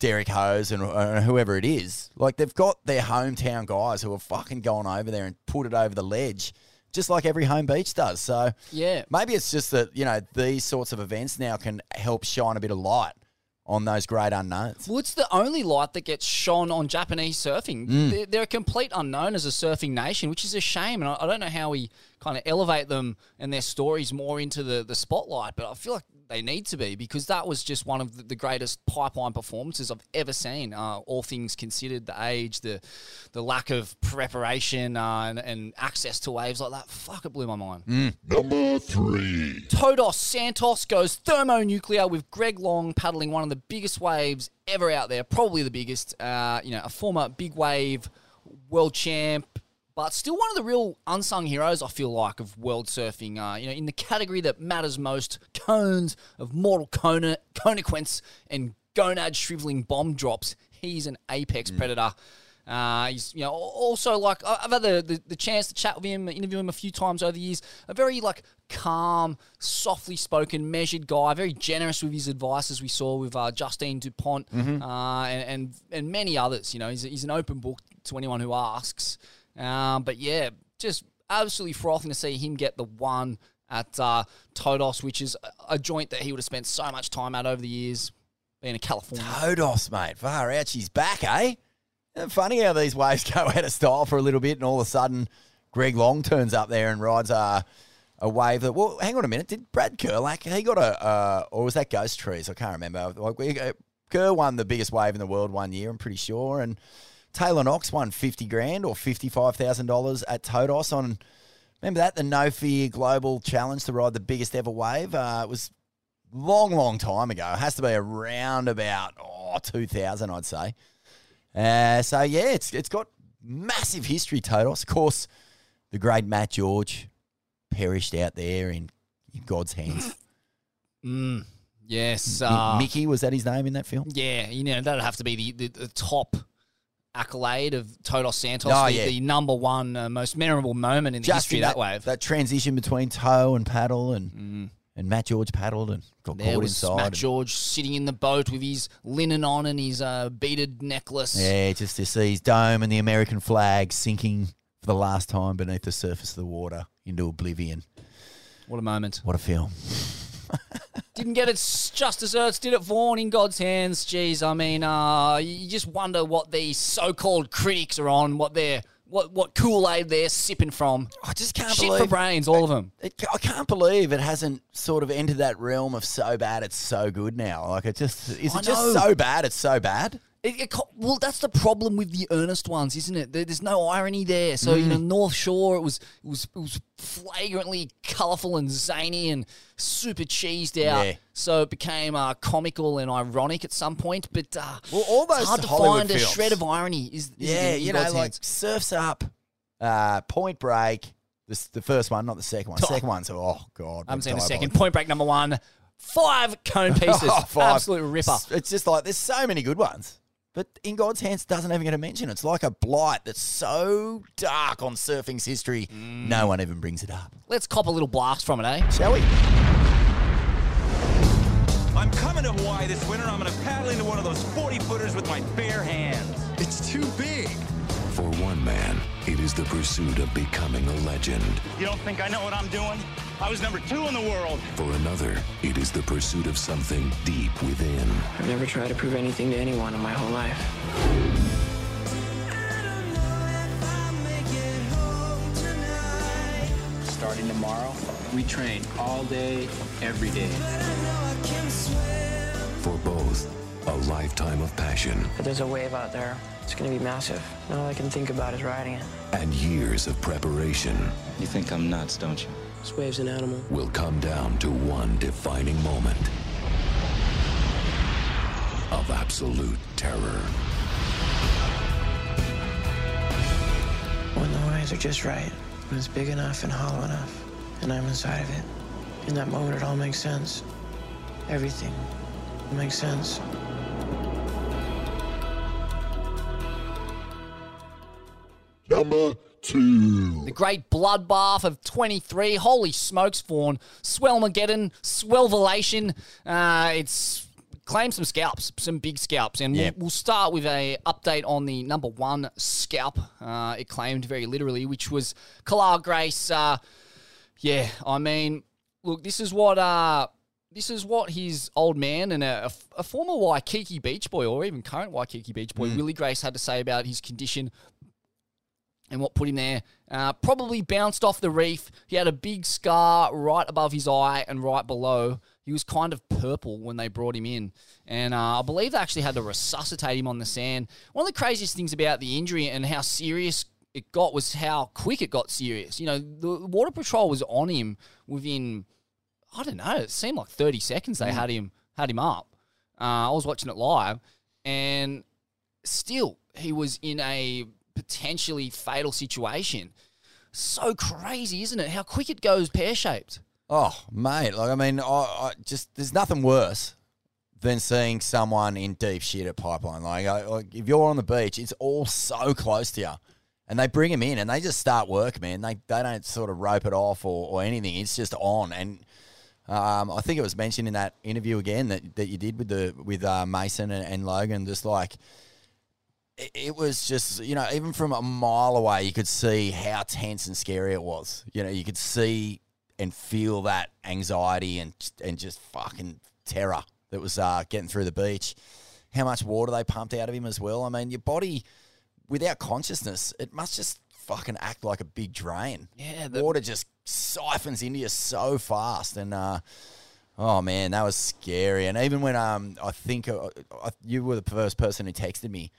Derek Hos and uh, whoever it is. Like they've got their hometown guys who have fucking gone over there and put it over the ledge, just like every home beach does. So Yeah. maybe it's just that you know these sorts of events now can help shine a bit of light on those great unknowns. Well, it's the only light that gets shone on Japanese surfing. Mm. They're, they're a complete unknown as a surfing nation, which is a shame. And I, I don't know how we kind of elevate them and their stories more into the, the spotlight, but I feel like they need to be because that was just one of the, greatest pipeline performances I've ever seen. Uh, all things considered, the age, the the lack of preparation, uh, and, and access to waves like that. Fuck, it blew my mind. Number three. Todos Santos goes thermonuclear with Greg Long paddling one of the biggest waves ever out there, probably the biggest. Uh, you know, a former big wave world champ, but still one of the real unsung heroes. I feel like of world surfing. Uh, you know, in the category that matters most, cones of mortal cone- consequence and gonad shriveling bomb drops. He's an apex predator. Uh, he's you know also like I've had the, the, the chance to chat with him, interview him a few times over the years. A very like calm, softly spoken, measured guy. Very generous with his advice, as we saw with uh, Justine Dupont Mhm. uh, and, and and many others. You know, he's, he's an open book to anyone who asks. Um, but yeah, just absolutely frothing to see him get the one at uh, Todos, which is a- joint that he would have spent so much time at over the years, being a California. Todos, mate, far out. She's back, eh? Funny how these waves go out of style for a little bit, and all of a sudden, Greg Long turns up there and rides a a wave that. Well, hang on a minute. Did Brad Gerlach? He got a, uh, or was that Ghost Trees? I can't remember. Like we, uh, Kerr won the biggest wave in the world one year. I'm pretty sure, and Taylor Knox won fifty grand or fifty five thousand dollars at Todos on. Remember that the No Fear Global Challenge to ride the biggest ever wave? Uh, it was long, long time ago. It has to be around about oh, 2000, I'd say. Uh, so yeah, it's it's got massive history. Todos, of course, the great Matt George perished out there in, in God's hands. Mm, yes, uh, Mickey was that his name in that film? Yeah, you know that'd have to be the, the, the top accolade of Todos Santos, Oh, the, yeah. the number one uh, most memorable moment in the Just history in of that, wave. That transition between toe and paddle, and and Matt George paddled and got There caught was inside. Matt George sitting in the boat with his linen on and his uh, beaded necklace. Yeah, just to see his dome and the American flag sinking for the last time beneath the surface of the water into oblivion. What a moment. What a film. Didn't get it just desserts, did it, Vaughan, in God's hands? Jeez, I mean, uh, you just wonder what these so-called critics are on, what they're, what, what Kool-Aid they're sipping from. I just can't Shit believe for brains, all of them. It, I can't believe it hasn't sort of entered that realm of so bad it's so good now. Like it just is I it just so bad it's so bad? It, it well, that's the problem with the earnest ones, isn't it? There, there's no irony there. So you know, Mm. North Shore, it was it was it was flagrantly colourful and zany and super cheesed out. Yeah. So it became uh, comical and ironic at some point. But uh, Well, it's hard to Hollywood find a films. shred of irony. Is, is yeah, you know, like hands. Surfs Up, uh, Point Break. This the first one, not the second one. Second one's oh god. I haven't seen the second. Point Break number one, five cone pieces, Oh, five. absolute ripper. It's just like there's so many good ones. But in God's hands doesn't even get a mention. It's like a blight that's so dark on surfing's history, Mm. no one even brings it up. Let's cop a little blast from it, eh? Shall we? I'm coming to Hawaii this winter. I'm going to paddle into one of those 40 footers with my bare hands. It's too big. For one man, it is the pursuit of becoming a legend. You don't think I know what I'm doing? I was number two in the world. For another, it is the pursuit of something deep within. I've never tried to prove anything to anyone in my whole life. starting tomorrow, we train all day, every day. For both, a lifetime of passion But there's a wave out there. It's gonna be massive. All I can think about is riding it. and years of preparation You think I'm nuts, don't you? This wave's an animal. will come down to one defining moment of absolute terror. When the waves are just right, when it's big enough and hollow enough, and I'm inside of it. In that moment, it all makes sense. Everything makes sense. Number two. The great bloodbath of 23. Holy smokes, Fawn. Swellmageddon, Swellvelation. Uh, it's claimed some scalps, some big scalps. And Yeah. we'll, we'll start with a update on the number one scalp. Uh, it claimed very literally, which was Kala Grace. Uh, yeah, I mean, look, this is what... Uh, this is what his old man and a, a former Waikiki Beach Boy, or even current Waikiki Beach Boy, Willie Grace, had to say about his condition and what put him there. Uh, probably bounced off the reef. He had a big scar right above his eye and right below. He was kind of purple when they brought him in. And uh, I believe they actually had to resuscitate him on the sand. One of the craziest things about the injury and how serious it got was how quick it got serious. You know, the Water Patrol was on him within, I don't know, it seemed like 30 seconds they had him had him up. Uh, I was watching it live, and still he was in a potentially fatal situation. So crazy, isn't it? How quick it goes pear shaped. Oh, mate. Like, I mean, I, I just there's nothing worse than seeing someone in deep shit at pipeline. Like, like if you're on the beach, it's all so close to you, and they bring them in and they just start work, man. They they don't sort of rope it off or, or anything. It's just on. And um, I think it was mentioned in that interview again that, that you did with the with uh, Mason and, and Logan, just like it, was just you know even from a mile away you could see how tense and scary it was. You know, you could see and feel that anxiety and and just fucking terror that was uh, getting through the beach. How much water they pumped out of him as well. I mean, your body without consciousness, it must just fucking act like a big drain. Yeah, the water just siphons into you so fast, and uh, oh man, that was scary. And even when um, I think uh, I, you were the first person who texted me.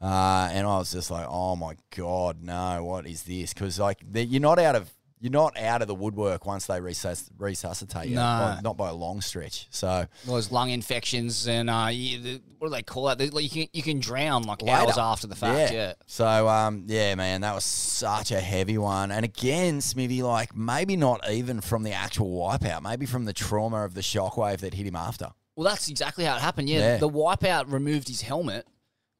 Uh, and I was just like, "Oh my god, no! What is this?" Because like you're not out of you're not out of the woodwork once they resus- resuscitate you, No. By- not by a long stretch. So Those lung infections and uh, you, the, what do they call that? Like, you can you can drown like later. hours after the fact. Yeah. So um, yeah, man, that was such a heavy one. And again, Smithy, like maybe not even from the actual wipeout, maybe from the trauma of the shockwave that hit him after. Well, that's exactly how it happened. Yeah, Yeah. the wipeout removed his helmet,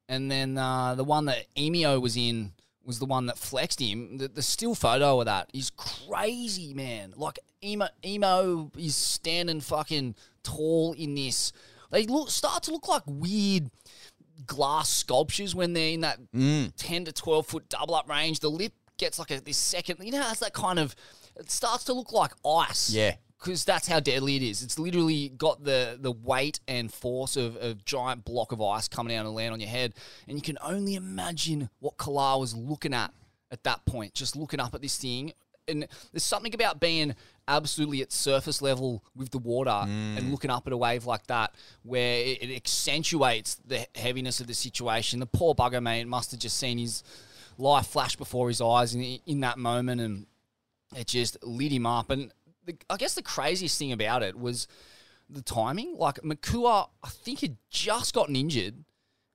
and then uh, the one that Emio was in was the one that flexed him. The, the still photo of that is crazy, man. Like Emo, Emo is standing fucking tall in this. They look start to look like weird glass sculptures when they're in that Mm. ten to twelve foot double up range. The lip gets like a this second. You know, it's that kind of. It starts to look like ice Yeah. Because that's how deadly it is. It's literally got the the weight and force of a giant block of ice coming down and land on your head, and you can only imagine what Kala was looking at at that point, just looking up at this thing. And there's something about being absolutely at surface level with the water mm. and looking up at a wave like that, where it, it accentuates the heaviness of the situation. The poor bugger, mate, must have just seen his life flash before his eyes in, in that moment, and it just lit him up. And the, I guess the craziest thing about it was the timing. Like Makua, I think had just gotten injured,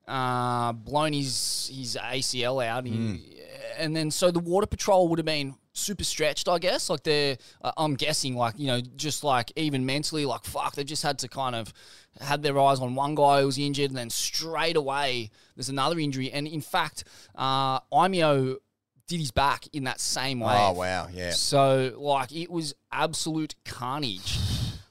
uh, blown his his ACL out, He- and then so the water patrol would have been super stretched. I guess like they're, uh, I'm guessing like you know just like even mentally like fuck, they've just had to kind of had their eyes on one guy who was injured, and then straight away there's another injury. And in fact, uh, Imeo did his back in that same way. Oh, wow, yeah. So like it was absolute carnage.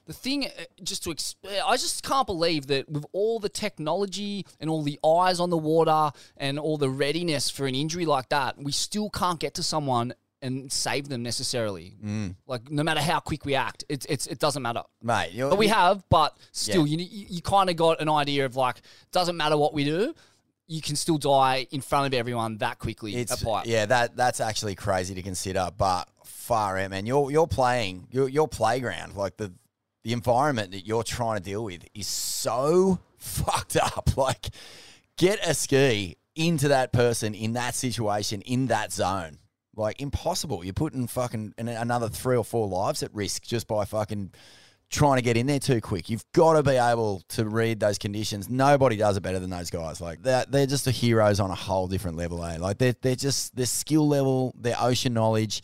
The thing, uh, just to, exp- I just can't believe that with all the technology and all the eyes on the water and all the readiness for an injury like that, we still can't get to someone and save them necessarily. Mm. Like no matter how quick we act, it's it's it doesn't matter. Mate, but we have. But still, Yeah. you you, you kind of got an idea of like doesn't matter what we do. You can still die in front of everyone that quickly. It's a pipe. yeah, that that's actually crazy to consider, but far out, man. You're you're playing your your playground, like the the environment that you're trying to deal with is so fucked up. Like, get a ski into that person in that situation in that zone. Like impossible. You're putting fucking another three or four lives at risk just by fucking trying to get in there too quick. You've got to be able to read those conditions. Nobody does it better than those guys. Like they're, they're just the heroes on a whole different level. Eh? Like they're, they're just their skill level, their ocean knowledge,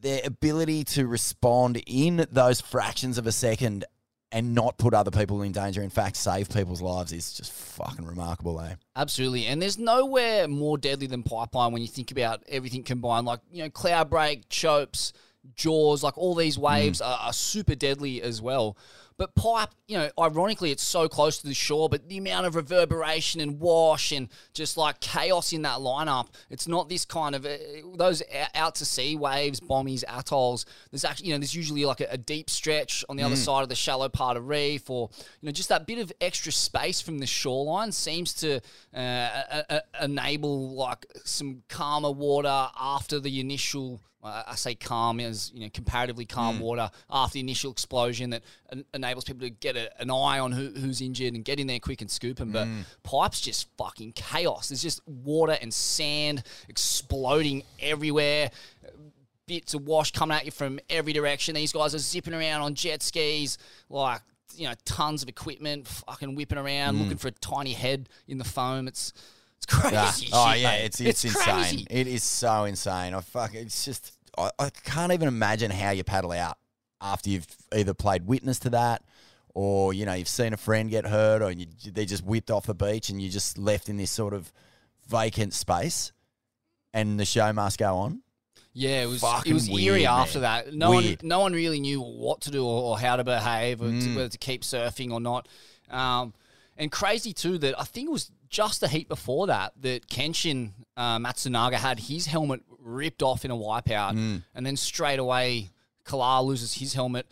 their ability to respond in those fractions of a second and not put other people in danger. In fact, save people's lives is just fucking remarkable. Eh? Absolutely. And there's nowhere more deadly than pipeline when you think about everything combined. Like, you know, cloud break, chopes, jaws, like all these hmm. waves are, are super deadly as well. But pipe, you know, ironically, it's so close to the shore, but the amount of reverberation and wash and just like chaos in that lineup, it's not this kind of uh, those out to sea waves, bombies, atolls. There's actually, you know, there's usually like a, a deep stretch on the other Mm. side of the shallow part of reef, or you know, just that bit of extra space from the shoreline seems to uh, enable like some calmer water after the initial. I say calm as you know comparatively calm Mm. water after the initial explosion that en- enables people to get a, an eye on who, who's injured and get in there quick and scoop them. But Mm. pipes just fucking chaos. There's just water and sand exploding everywhere. Bits of wash coming at you from every direction. These guys are zipping around on jet skis, like you know, tons of equipment, fucking whipping around, Mm. looking for a tiny head in the foam. It's it's crazy. Yeah. shit, Oh yeah, mate. it's it's, insane. crazy. It is so insane. I fuck. It's just I, I can't even imagine how you paddle out after you've either played witness to that, or you know you've seen a friend get hurt, or you, they just whipped off the beach and you're just left in this sort of vacant space, and the show must go on. Yeah, it was Fucking it was weird, eerie after that. No Weird. one no one really knew what to do or, or how to behave, or to, Mm. whether to keep surfing or not. Um, and crazy too that I think it was just a heat before that that Kenshin uh, Matsunaga had his helmet ripped off in a wipeout, Mm. and then straight away Kala loses his helmet.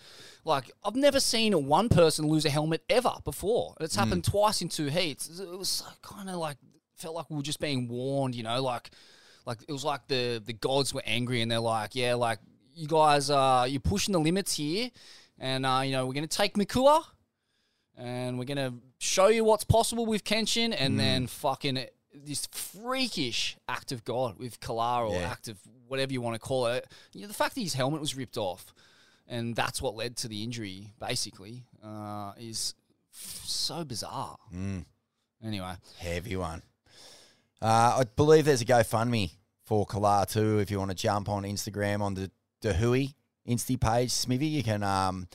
Like I've never seen one person lose a helmet ever before. It's Mm. happened twice in two heats. It was kind of like felt like we were just being warned, you know, like like it was like the the gods were angry and they're like, yeah, like you guys are you're pushing the limits here, and uh, you know we're gonna take Makua, and we're gonna show you what's possible with Kenshin, and Mm. then fucking this freakish act of God with Kala or Yeah. act of whatever you want to call it. You know, the fact that his helmet was ripped off, and that's what led to the injury, basically, uh, is f- so bizarre. Mm. Anyway, Heavy one. Uh, I believe there's a GoFundMe for Kala too. If you want to jump on Instagram on the the Hui Insta page, Smithy, you can um,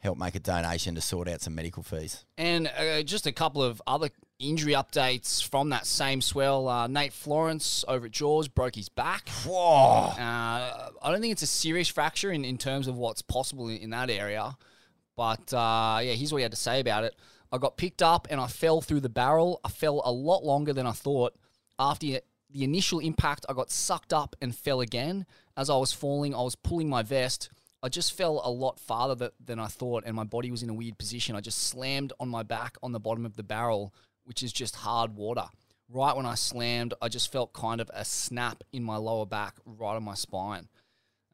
help make a donation to sort out some medical fees. And uh, just a couple of other injury updates from that same swell. Uh, Nate Florence over at Jaws broke his back. Whoa. Uh, I don't think it's a serious fracture in, in terms of what's possible in, in that area. But uh, yeah, here's what he had to say about it. I got picked up and I fell through the barrel. I fell a lot longer than I thought. After the initial impact, I got sucked up and fell again. As I was falling, I was pulling my vest. I just fell a lot farther th- than I thought, and my body was in a weird position. I just slammed on my back on the bottom of the barrel, which is just hard water. Right when I slammed, I just felt kind of a snap in my lower back, right on my spine.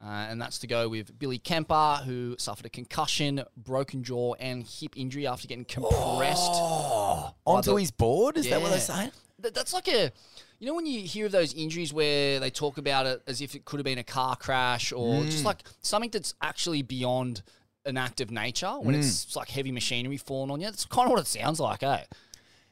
Uh, and that's to go with Billy Kemper, who suffered a concussion, broken jaw, and hip injury after getting compressed. by Onto the- his board? Is that what they're saying? Th- That's like a, you know, when you hear of those injuries where they talk about it as if it could have been a car crash or just Mm. like something that's actually beyond an act of nature when Mm. it's like heavy machinery falling on you. That's kind of what it sounds like, eh?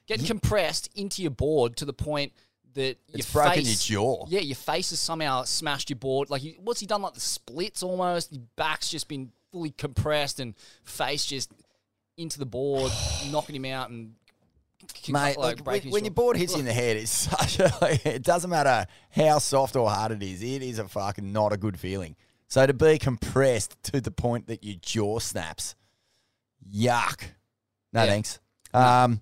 Getting compressed into your board to the point that your broken face, your jaw. Yeah, your face has somehow smashed your board. Like, you, what's he done? Like the splits almost. Your back's just been fully compressed and face just into the board, knocking him out and. Mate, like, when, when your board hits you in the head, it's such a. Like, it doesn't matter how soft or hard it is. It is a fucking not a good feeling. So to be compressed to the point that your jaw snaps, yuck. No Yeah. thanks. Um,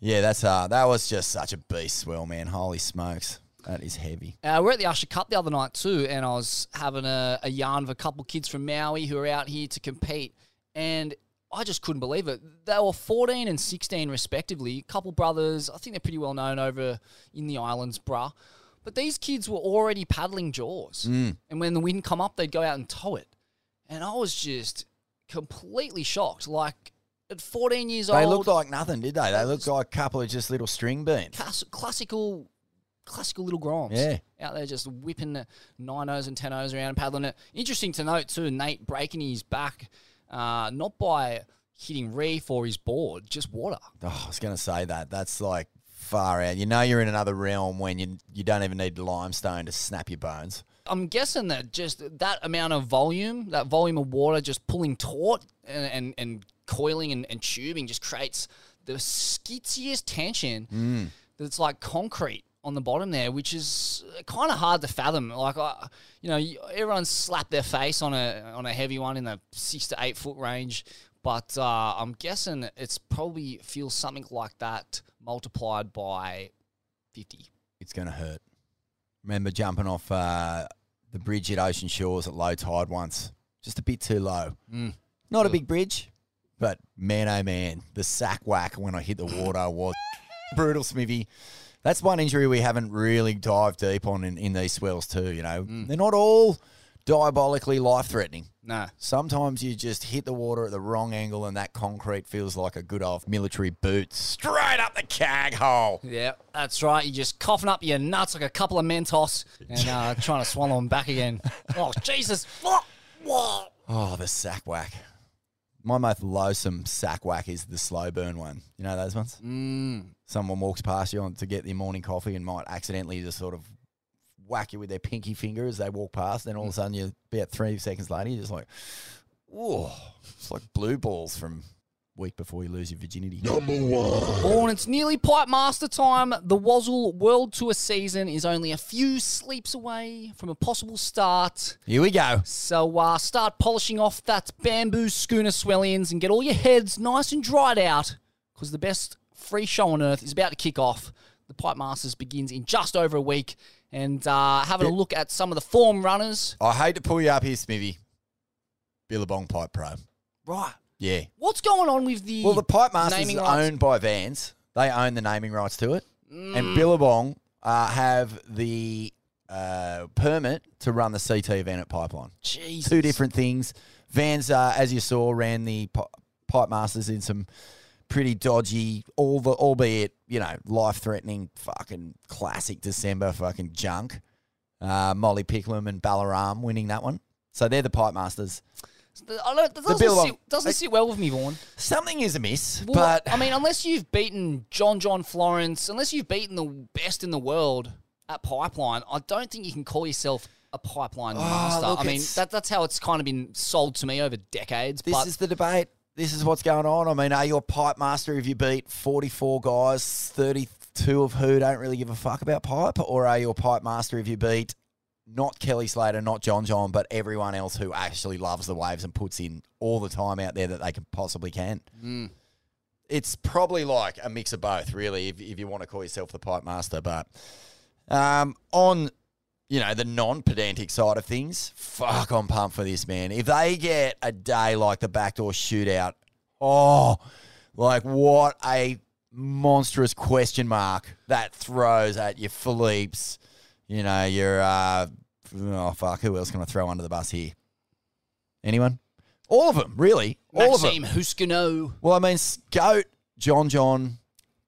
yeah, that's uh, that was just such a beast swell, man. Holy smokes, that is heavy. Uh, we're at the Usher Cup the other night too, and I was having a, a yarn with a couple kids from Maui who are out here to compete. And I just couldn't believe it. They were 14 and 16 respectively. Couple brothers. I think they're pretty well known over in the islands, bruh. But these kids were already paddling jaws. Mm. And when the wind come up, they'd go out and tow it. And I was just completely shocked. Like at 14 years They old, they looked like nothing, did they? They looked like a couple of just little string beans. class- classical, classical little groms. Yeah. out there just whipping the nine O's and ten O's around and paddling it. Interesting to note too, Nate breaking his back, uh, not by hitting reef or his board, just water. Oh, I was going to say that. That's like far out. You know you're in another realm when you you don't even need limestone to snap your bones. I'm guessing that just that amount of volume, that volume of water just pulling taut and, and, and coiling and, and tubing just creates the skittiest tension Mm. that's like concrete on the bottom there, which is kind of hard to fathom. Like, I, you know, everyone's slapped their face on a on a heavy one in the six to eight foot range, but uh, I'm guessing it's probably feels something like that multiplied by fifty. It's going to hurt. Remember jumping off uh, the bridge at Ocean Shores at low tide once? Just a bit too low. Mm. Not a big bridge, but man, oh man, the sack whack when I hit the water was brutal, Smithy. That's one injury we haven't really dived deep on in, in these swells too. You know, they're not all diabolically life threatening. No. Sometimes you just hit the water at the wrong angle, and that concrete feels like a good old military boot straight up the cag hole. Yeah, that's right. You're just coughing up your nuts like a couple of Mentos and uh, trying to swallow them back again. Oh, Jesus. Oh. Oh, the sack whack. My most loathsome sack whack is the slow burn one. You know those ones? Mm. Someone walks past you on to get their morning coffee and might accidentally just sort of whack you with their pinky finger as they walk past. Then all of a sudden, you're about three seconds later, you're just like, whoa, it's like blue balls from week before you lose your virginity. Number one. Born, it's nearly pipe master time. The Wazzle World Tour season is only a few sleeps away from a possible start. Here we go. So uh, start polishing off that bamboo schooner swellions and get all your heads nice and dried out because the best free show on earth is about to kick off. The Pipe Masters begins in just over a week. And uh, having a look at some of the form runners. I hate to pull you up here, Smithy. Billabong Pipe Pro. Right. Yeah. What's going on with the Well, the Pipe Masters naming is rights? owned by Vans. They own the naming rights to it. Mm. And Billabong uh, have the uh, permit to run the CT event at Pipeline. Jesus. Two different things. Vans, uh, as you saw, ran the Pi- Pipe Masters in some pretty dodgy, all the, albeit, you know, life-threatening fucking classic December fucking junk. Uh, Molly Picklum and Ballaram winning that one. So they're the Pipe Masters. I don't, that doesn't, Billabong- sit, doesn't sit well with me, Vaughan. Something is amiss, Well, but I mean, unless you've beaten John John Florence, unless you've beaten the best in the world at Pipeline, I don't think you can call yourself a Pipeline ah, master. Oh, look, I mean, that, that's how it's kind of been sold to me over decades. This is the debate. This is what's going on. I mean, are you a pipe master if you beat 44 guys, 32 of who don't really give a fuck about pipe? Or are you a pipe master if you beat not Kelly Slater, not John John, but everyone else who actually loves the waves and puts in all the time out there that they can possibly can? Mm. It's probably like a mix of both, really, if, if you want to call yourself the pipe master. But um, on you know, the non pedantic side of things, fuck, I'm pumped for this, man. If they get a day like the backdoor shootout, oh, like what a monstrous question mark that throws at your Filipe's, you know, your, uh, oh, fuck, who else can I throw under the bus here? Anyone? All of them, really. All of them. Maxime Huscenot. Well, I mean, Goat, John John,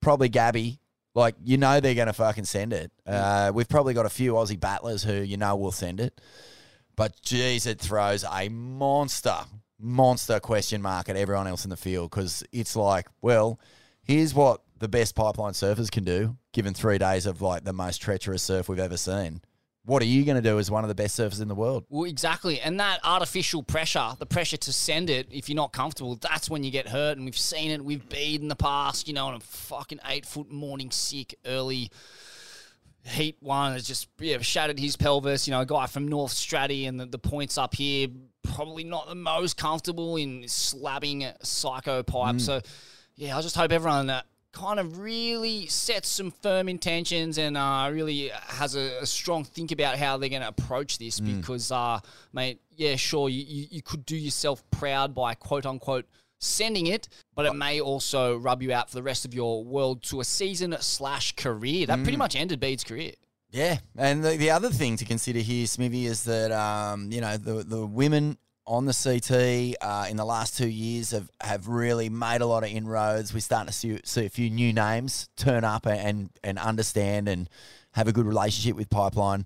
probably Gabby. Like, you know they're going to fucking send it. Uh, we've probably got a few Aussie battlers who you know will send it. But, geez, it throws a monster, monster question mark at everyone else in the field because it's like, well, here's what the best pipeline surfers can do given three days of, like, the most treacherous surf we've ever seen. What are you going to do as one of the best surfers in the world? Well, exactly. And that artificial pressure, the pressure to send it if you're not comfortable, that's when you get hurt. And we've seen it. We've beat in the past, you know, on a fucking eight foot morning sick early heat one has just yeah, shattered his pelvis. You know, a guy from North Straddie and the, the points up here, probably not the most comfortable in slabbing a psycho pipe. Mm. So, yeah, I just hope everyone uh, kind of really sets some firm intentions and uh, really has a, a strong think about how they're going to approach this Mm. because, uh, mate, yeah, sure, you, you, you could do yourself proud by quote unquote sending it, but it may also rub you out for the rest of your World to a season slash career. That pretty Mm. much ended Bede's career. Yeah, and the, the other thing to consider here, Smithy, is that um, you know the the women on the CT uh, in the last two years have, have really made a lot of inroads. We're starting to see, see a few new names turn up and and understand and have a good relationship with Pipeline.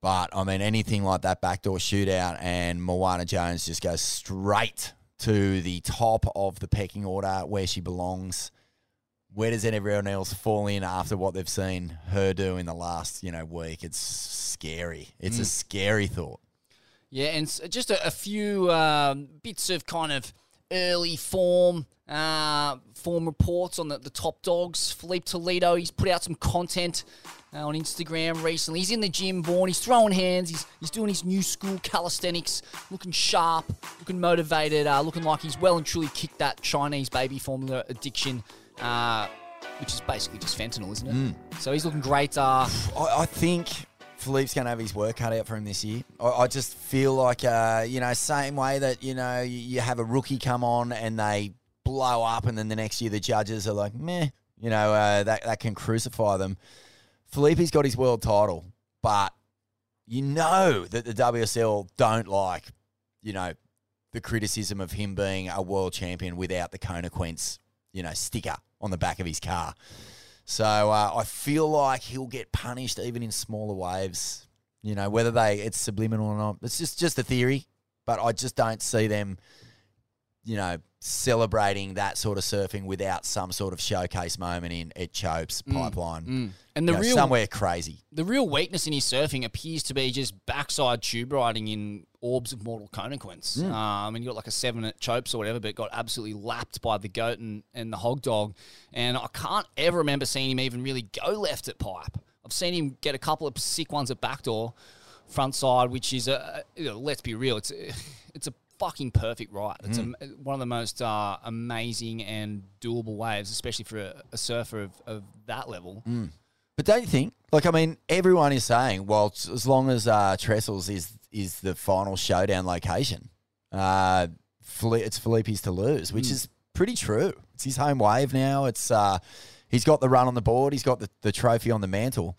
But I mean, anything like that backdoor shootout and Moana Jones just goes straight to the top of the pecking order where she belongs. Where does everyone else fall in after what they've seen her do in the last, you know, week? It's scary. It's a Mm. scary thought. Yeah, and just a, a few um, bits of kind of early form uh, form reports on the, the top dogs. Filipe Toledo, he's put out some content uh, on Instagram recently. He's in the gym, Vaughn. He's throwing hands. He's, he's doing his new school calisthenics, looking sharp, looking motivated, uh, looking like he's well and truly kicked that Chinese baby formula addiction, uh, which is basically just fentanyl, isn't it? Mm. So he's looking great. Uh, I, I think Filipe's going to have his work cut out for him this year. I, I just feel like, uh, you know, same way that, you know, you, you have a rookie come on and they blow up and then the next year the judges are like, meh, you know, uh, that, that can crucify them. Filipe's got his world title, but you know that the WSL don't like, you know, the criticism of him being a world champion without the Kona Quince, you know, sticker on the back of his car. So uh, I feel like he'll get punished even in smaller waves. You know, whether they it's subliminal or not, it's just just a theory. But I just don't see them, you know, celebrating that sort of surfing without some sort of showcase moment in at Chopes pipeline. mm. And the You know, real somewhere crazy. The real weakness in his surfing appears to be just backside tube riding in orbs of mortal conequence. Mm. Um, and you got like a seven at Chopes or whatever, but got absolutely lapped by the goat and, and the hog dog. And I can't ever remember seeing him even really go left at pipe. I've seen him get a couple of sick ones at backdoor, front side, which is a you know, let's be real, it's a, it's a fucking perfect right. It's Mm. a, one of the most uh, amazing and doable waves, especially for a, a surfer of, of that level. Mm. But don't you think? Like, I mean, everyone is saying, well, it's- as long as uh, Trestles is is the final showdown location, uh, it's Filipe's to lose, which Mm. is pretty true. It's his home wave now. It's uh, he's got the run on the board. He's got the, the trophy on the mantle.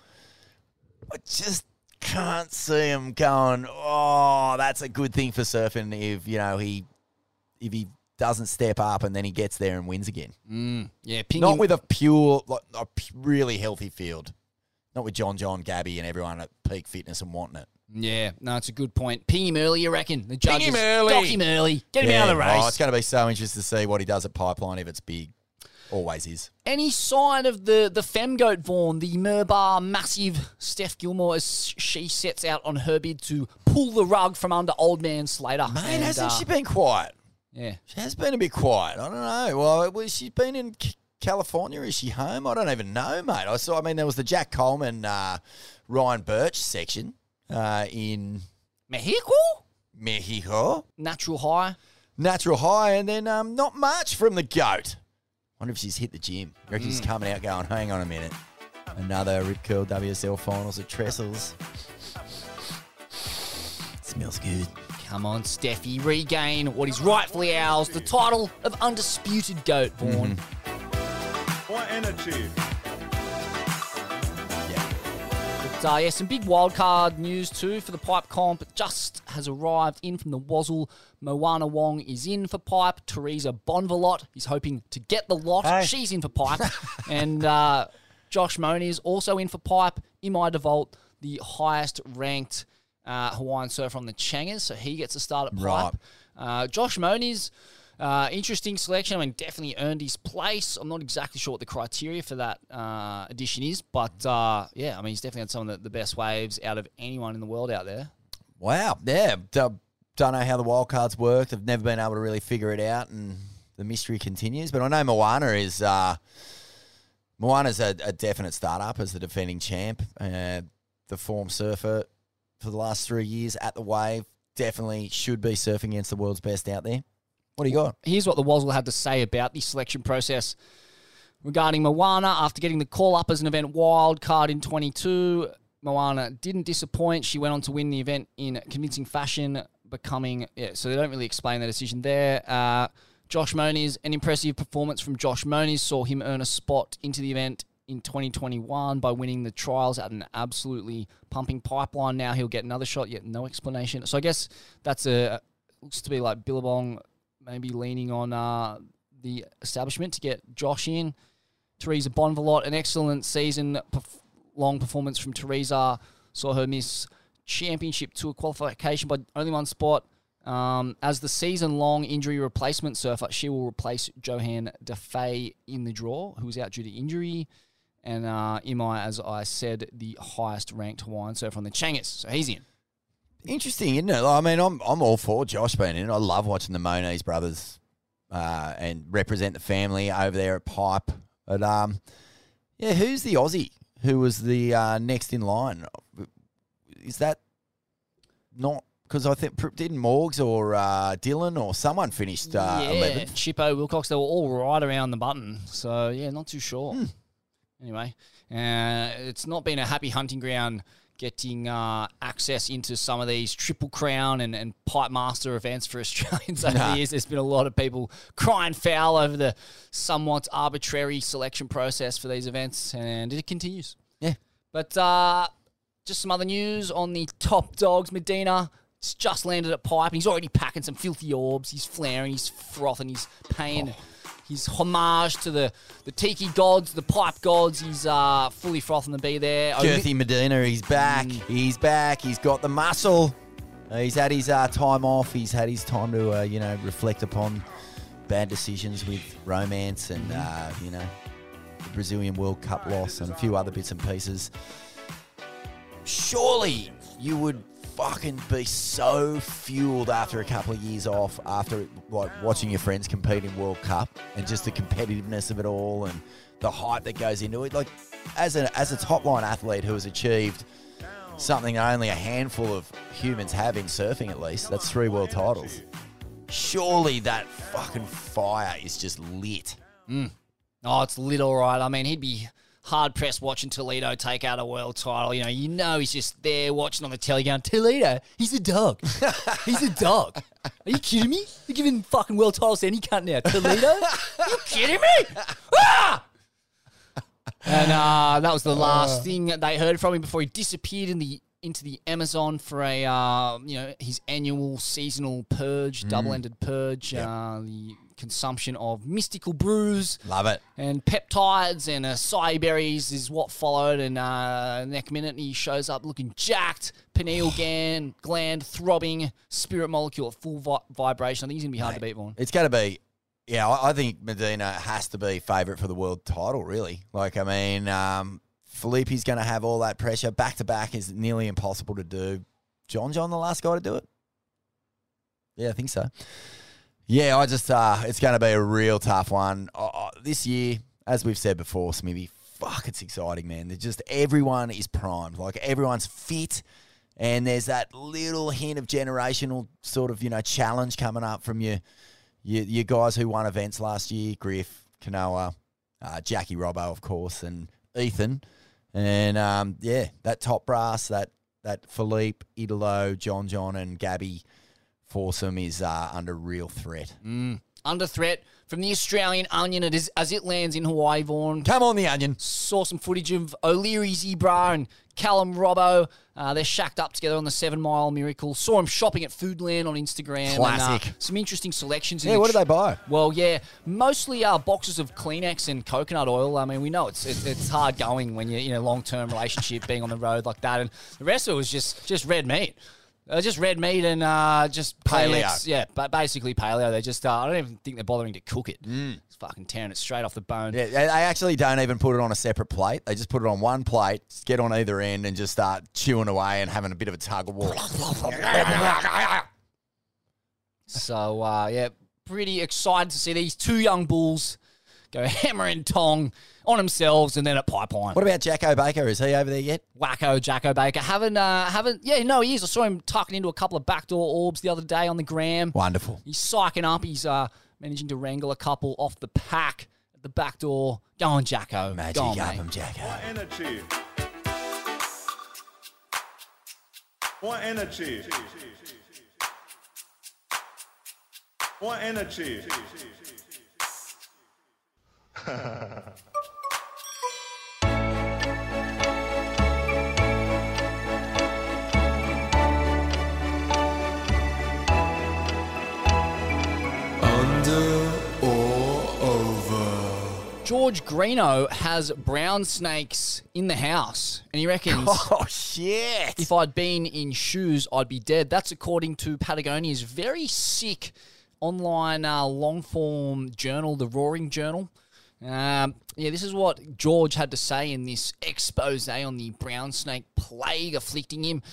I just can't see him going. Oh, that's a good thing for surfing if you know he if he doesn't step up and then he gets there and wins again. Mm, yeah, Not with a pure, like, a p- really healthy field. Not with John, John, Gabby, and everyone at peak fitness and wanting it. Yeah, no, it's a good point. Ping him early, you reckon? The judges him early. dock him early, get him out of the race. Oh, it's going to be so interesting to see what he does at Pipeline if it's big. Always is. Any sign of the the fem goat Vaughan, the Merbar massive Steph Gilmore, as she sets out on her bid to pull the rug from under old man Slater? Man, And, hasn't uh, she been quiet? Yeah. She has been a bit quiet. I don't know. Well, well she's been in California. Is she home? I don't even know, mate. I saw. I mean, there was the Jack Coleman, uh, Ryan Burch section uh, in Mexico. Mexico. Natural high. Natural high, and then um, not much from the goat. Wonder if she's hit the gym. You reckon she's Mm. coming out going, hang on a minute. Another Rip Curl WSL finals at Trestles. Smells good. Come on, Steffi, regain what is rightfully ours, the title of undisputed goat Vaughan. More energy. But uh, yeah, some big wildcard news too for the pipe comp. Just has arrived in from the Wazzle. Moana Wong is in for pipe. Teresa Bonvalot is hoping to get the lot. Hey. She's in for pipe. and uh, Josh Moniz is also in for pipe. Imai DeVault, the highest ranked uh, Hawaiian surfer on the Changers, so he gets a start at pipe. Right. Uh, Josh Moniz uh, interesting selection. I mean, definitely earned his place. I'm not exactly sure what the criteria for that uh, addition is, but uh, yeah, I mean, he's definitely had some of the, the best waves out of anyone in the world out there. Wow. Yeah. Don't know how the wild cards work. I've never been able to really figure it out, and the mystery continues. But I know Moana is uh, Moana's a, a definite startup as the defending champ, uh, the form surfer for the last three years at the wave. Definitely should be surfing against the world's best out there. What do you got? Here's what the Wazzle had to say about the selection process regarding Moana. After getting the call up as an event wild card in 22, Moana didn't disappoint. She went on to win the event in convincing fashion, becoming yeah. So they don't really explain the decision there. Uh, Josh Moniz, an impressive performance from Josh Moniz saw him earn a spot into the event in 2021 by winning the trials at an absolutely pumping pipeline. Now he'll get another shot, yet no explanation. So I guess that's a looks to be like Billabong maybe leaning on uh, the establishment to get Josh in. Teresa Bonvalot, an excellent season perf- long performance from Teresa. Saw her miss championship tour qualification by only one spot. Um, as the season long injury replacement surfer, she will replace Johanne Defay in the draw, who was out due to injury. And uh, Imai, as I said, the highest ranked Hawaiian surfer on the Changas. So he's in. Interesting, isn't it? I mean, I'm I'm all for Josh being in. I love watching the Moniz brothers uh, and represent the family over there at Pipe. But um, yeah, who's the Aussie who was the uh, next in line? Is that not because I think didn't Morgs or uh, Dylan or someone finished uh, yeah, 11th? Chippo, Wilcox, they were all right around the button. So yeah, not too sure. Hmm. Anyway, uh, it's not been a happy hunting ground getting uh, access into some of these Triple Crown and, and Pipe Master events for Australians over Nah. the years. There's been a lot of people crying foul over the somewhat arbitrary selection process for these events, and it continues. Yeah. But uh, just some other news on the top dogs. Medina has just landed at Pipe, and he's already packing some filthy orbs. He's flaring, he's frothing, he's paying his homage to the, the tiki gods, the pipe gods. He's uh, fully frothing to be there. Girthy Medina, he's back. He's back. He's got the muscle. Uh, he's had his uh, time off. He's had his time to, uh, you know, reflect upon bad decisions with romance and, uh, you know, the Brazilian World Cup loss and a few other bits and pieces. Surely you would fucking be so fueled after a couple of years off, after like watching your friends compete in World Cup and just the competitiveness of it all and the hype that goes into it. Like as a as a top line athlete who has achieved something that only a handful of humans have in surfing, at least that's three world titles. Surely that fucking fire is just lit. Mm. Oh, it's lit all right. I mean, he'd be hard pressed watching Toledo take out a world title. You know, you know he's just there watching on the telly going, Toledo, he's a dog. he's a dog. Are you kidding me? You're giving fucking world titles to any cunt now. Toledo? Are you kidding me? Ah! And uh, that was the last thing that they heard from him before he disappeared in the into the Amazon for a uh, you know his annual seasonal purge, Mm. double-ended purge. Uh, the consumption of mystical brews, Love it. and peptides and acai berries is what followed. And uh, next minute he shows up looking jacked, pineal gland gland throbbing, spirit molecule at full vi- vibration. I think he's gonna be hard to beat, Vaughn. It's going to be, yeah, I I think Medina has to be favourite for the world title, really. Like, I mean, um, Filipe's going to have all that pressure. Back to back is nearly impossible to do. John John, the last guy to do it? Yeah, I think so. Yeah, I just, uh, it's going to be a real tough one. Uh, this year, as we've said before, Smithy, fuck, it's exciting, man. They're just, everyone is primed. Like, everyone's fit. And there's that little hint of generational sort of, you know, challenge coming up from your, your, your guys who won events last year, Griff, Kanoa, uh, Jackie Robbo, of course, and Ethan. And um, yeah, that top brass, that that Filipe, Italo, John John, and Gabby foursome is uh, under real threat. Mm. Under threat from the Australian Onion it is, as it lands in Hawaii, Vaughan. Come on, the Onion. Saw some footage of O'Leary Zebra and Callum Robbo. Uh, they're shacked up together on the Seven Mile Miracle. Saw them shopping at Foodland on Instagram. Classic. And, uh, some interesting selections. in Yeah, what did they buy? Well, yeah, mostly uh, boxes of Kleenex and coconut oil. I mean, we know it's it's, it's hard going when you're in a long term relationship, being on the road like that, and the rest of it was just just red meat. Uh, just red meat and uh, just Paleo. Kleenex. Yeah, but basically paleo. They just uh, I don't even think they're bothering to cook it. Mm. It's fucking tearing it straight off the bone. Yeah, they they actually don't even put it on a separate plate. They just put it on one plate, get on either end, and just start chewing away and having a bit of a tug of war. So uh, yeah, pretty excited to see these two young bulls go hammer and tong on themselves and then at pipeline. What about Jacko Baker? Is he over there yet? Wacko Jacko Baker. Haven't uh haven't yeah, no, he is. I saw him tucking into a couple of backdoor orbs the other day on the gram. Wonderful. He's psyching up. He's uh managing to wrangle a couple off the pack at the back door. Go on, Jacko. Magic Go on, up mate. him, Jacko. More energy. More energy. One energy. Under or over? George Greenough has brown snakes in the house, and he reckons. Oh shit! If I'd been in shoes, I'd be dead. That's according to Patagonia's very sick online uh, long form journal, the Roaring Journal. Um, yeah, this is what George had to say in this expose on the brown snake plague afflicting him.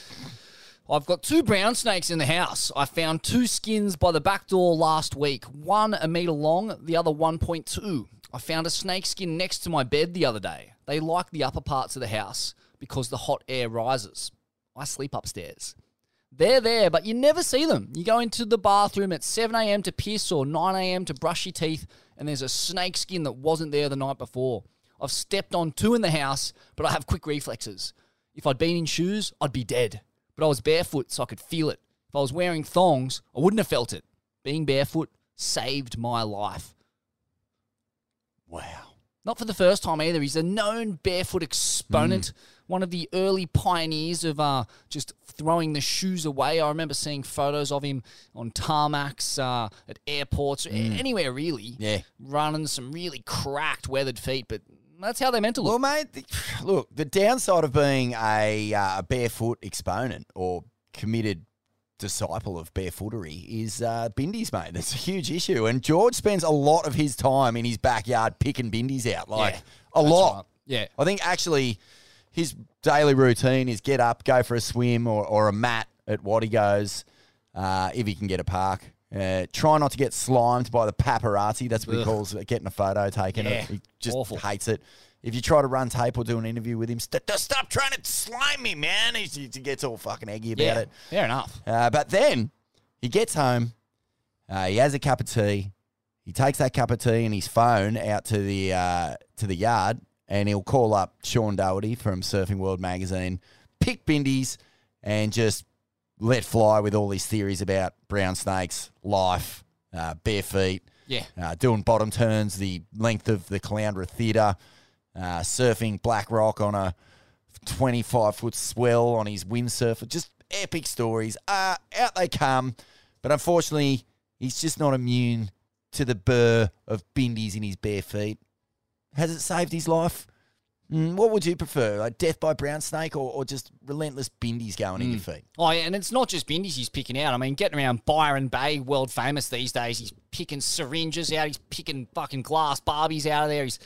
I've got two brown snakes in the house. I found two skins by the back door last week, one a metre long, the other 1.2. I found a snake skin next to my bed the other day. They like the upper parts of the house because the hot air rises. I sleep upstairs. They're there, but you never see them. You go into the bathroom at 7am to piss or 9am to brush your teeth, and there's a snake skin that wasn't there the night before. I've stepped on two in the house, but I have quick reflexes. If I'd been in shoes, I'd be dead. But I was barefoot, so I could feel it. If I was wearing thongs, I wouldn't have felt it. Being barefoot saved my life. Wow. Not for the first time either. He's a known barefoot exponent, hmm. One of the early pioneers of uh, just throwing the shoes away. I remember seeing photos of him on tarmacs, uh, at airports, a- anywhere really. Yeah. Running some really cracked, weathered feet, but that's how they're meant to look. Well, mate, the, look, the downside of being a, uh, barefoot exponent or committed disciple of barefootery is uh, bindies, mate. That's a huge issue. And George spends a lot of his time in his backyard picking bindies out, like Yeah, a lot. right. Yeah. I think actually his daily routine is get up, go for a swim or, or a mat at what he goes, uh, if he can get a park. Uh, try not to get slimed by the paparazzi. That's what he calls it, getting a photo taken. Yeah, He just awful. hates it. If you try to run tape or do an interview with him, st- st- stop trying to slime me, man. He, he gets all fucking eggy about Yeah, it. fair enough. Uh, but then he gets home, uh, he has a cup of tea, he takes that cup of tea and his phone out to the uh, to the yard, and he'll call up Sean Doherty from Surfing World magazine, pick bindies, and just let fly with all these theories about brown snakes, life, uh, bare feet, Yeah. uh, doing bottom turns, the length of the Caloundra Theatre, uh, surfing Black Rock on a 25 foot swell on his windsurfer. Just epic stories. Uh, out they come. But unfortunately, he's just not immune to the burr of bindies in his bare feet. Has it saved his life? Mm, what would you prefer? Like death by brown snake or, or just relentless bindies going in your feet? Oh, yeah, and it's not just bindies he's picking out. I mean, getting around Byron Bay, world famous these days. He's picking syringes out. He's picking fucking glass Barbies out of there. He's,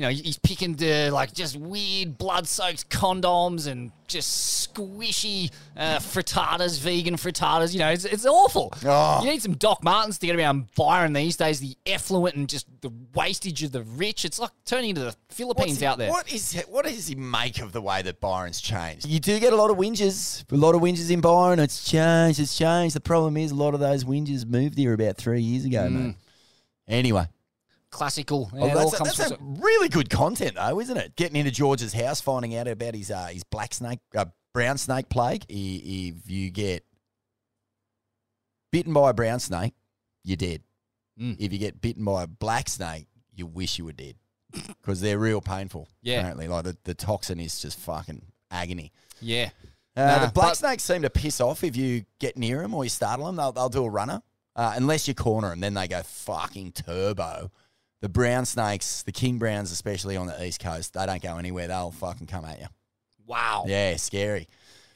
you know, he's picking the like just weird blood-soaked condoms and just squishy uh, frittatas, vegan frittatas. You know, it's, it's awful. Oh. You need some Doc Martens to get around Byron these days. The effluent and just the wastage of the rich. It's like turning into the Philippines What's out there. What is what does he make of the way that Byron's changed? You do get a lot of whinges, a lot of whinges in Byron. It's changed, it's changed. The problem is a lot of those whinges moved here about three years ago, mate. Anyway, Classical. well, Yeah, it all that's, comes that's a really good content, though, isn't it? Getting into George's house, finding out about his uh, his black snake, uh, brown snake plague. If you get bitten by a brown snake, you're dead. Mm. If you get bitten by a black snake, you wish you were dead because they're real painful. Yeah. apparently, like the, the toxin is just fucking agony. Yeah. Uh, Nah, the black snakes seem to piss off if you get near them or you startle them. They'll, they'll do a runner. Uh, unless you corner them, then they go fucking turbo. The brown snakes, the king browns, especially on the east coast, they don't go anywhere. They'll fucking come at you. Wow. Yeah, scary.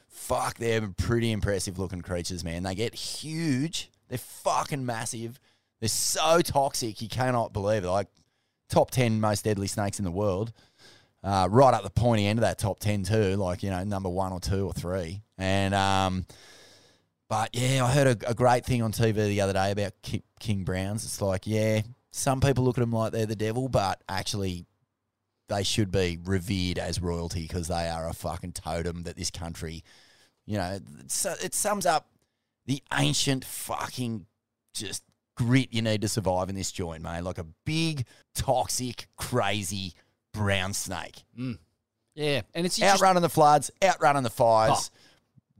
Fuck, they're pretty impressive looking creatures, man. They get huge. They're fucking massive. They're so toxic, you cannot believe it. Like top ten most deadly snakes in the world. Uh, right up the pointy end of that top ten too, like you know number one or two or three. And um, but yeah, I heard a, a great thing on TV the other day about King Browns. It's like yeah, some people look at them like they're the devil, but actually they should be revered as royalty because they are a fucking totem that this country, you know, it sums up the ancient fucking just grit you need to survive in this joint, mate. Like a big, toxic, crazy brown snake. Mm. Yeah, and it's just, Outrunning the floods, outrunning the fires, oh,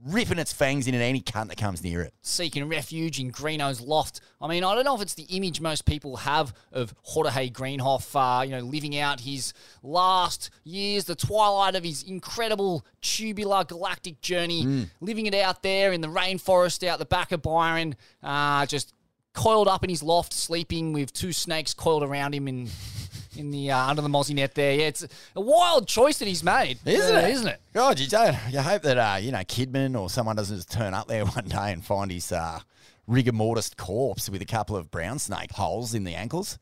ripping its fangs into any cunt that comes near it. seeking refuge in Greenough's loft. I mean, I don't know if it's the image most people have of Jorge Greenough, uh, you know, living out his last years, the twilight of his incredible tubular galactic journey, living it out there in the rainforest out the back of Byron, uh, just coiled up in his loft, sleeping with two snakes coiled around him in. In the uh, under the mozzie net there, yeah, it's a wild choice that he's made, Isn't it? Isn't it? God, you don't. You hope that uh, you know Kidman or someone doesn't just turn up there one day and find his uh, rigor mortis corpse with a couple of brown snake holes in the ankles.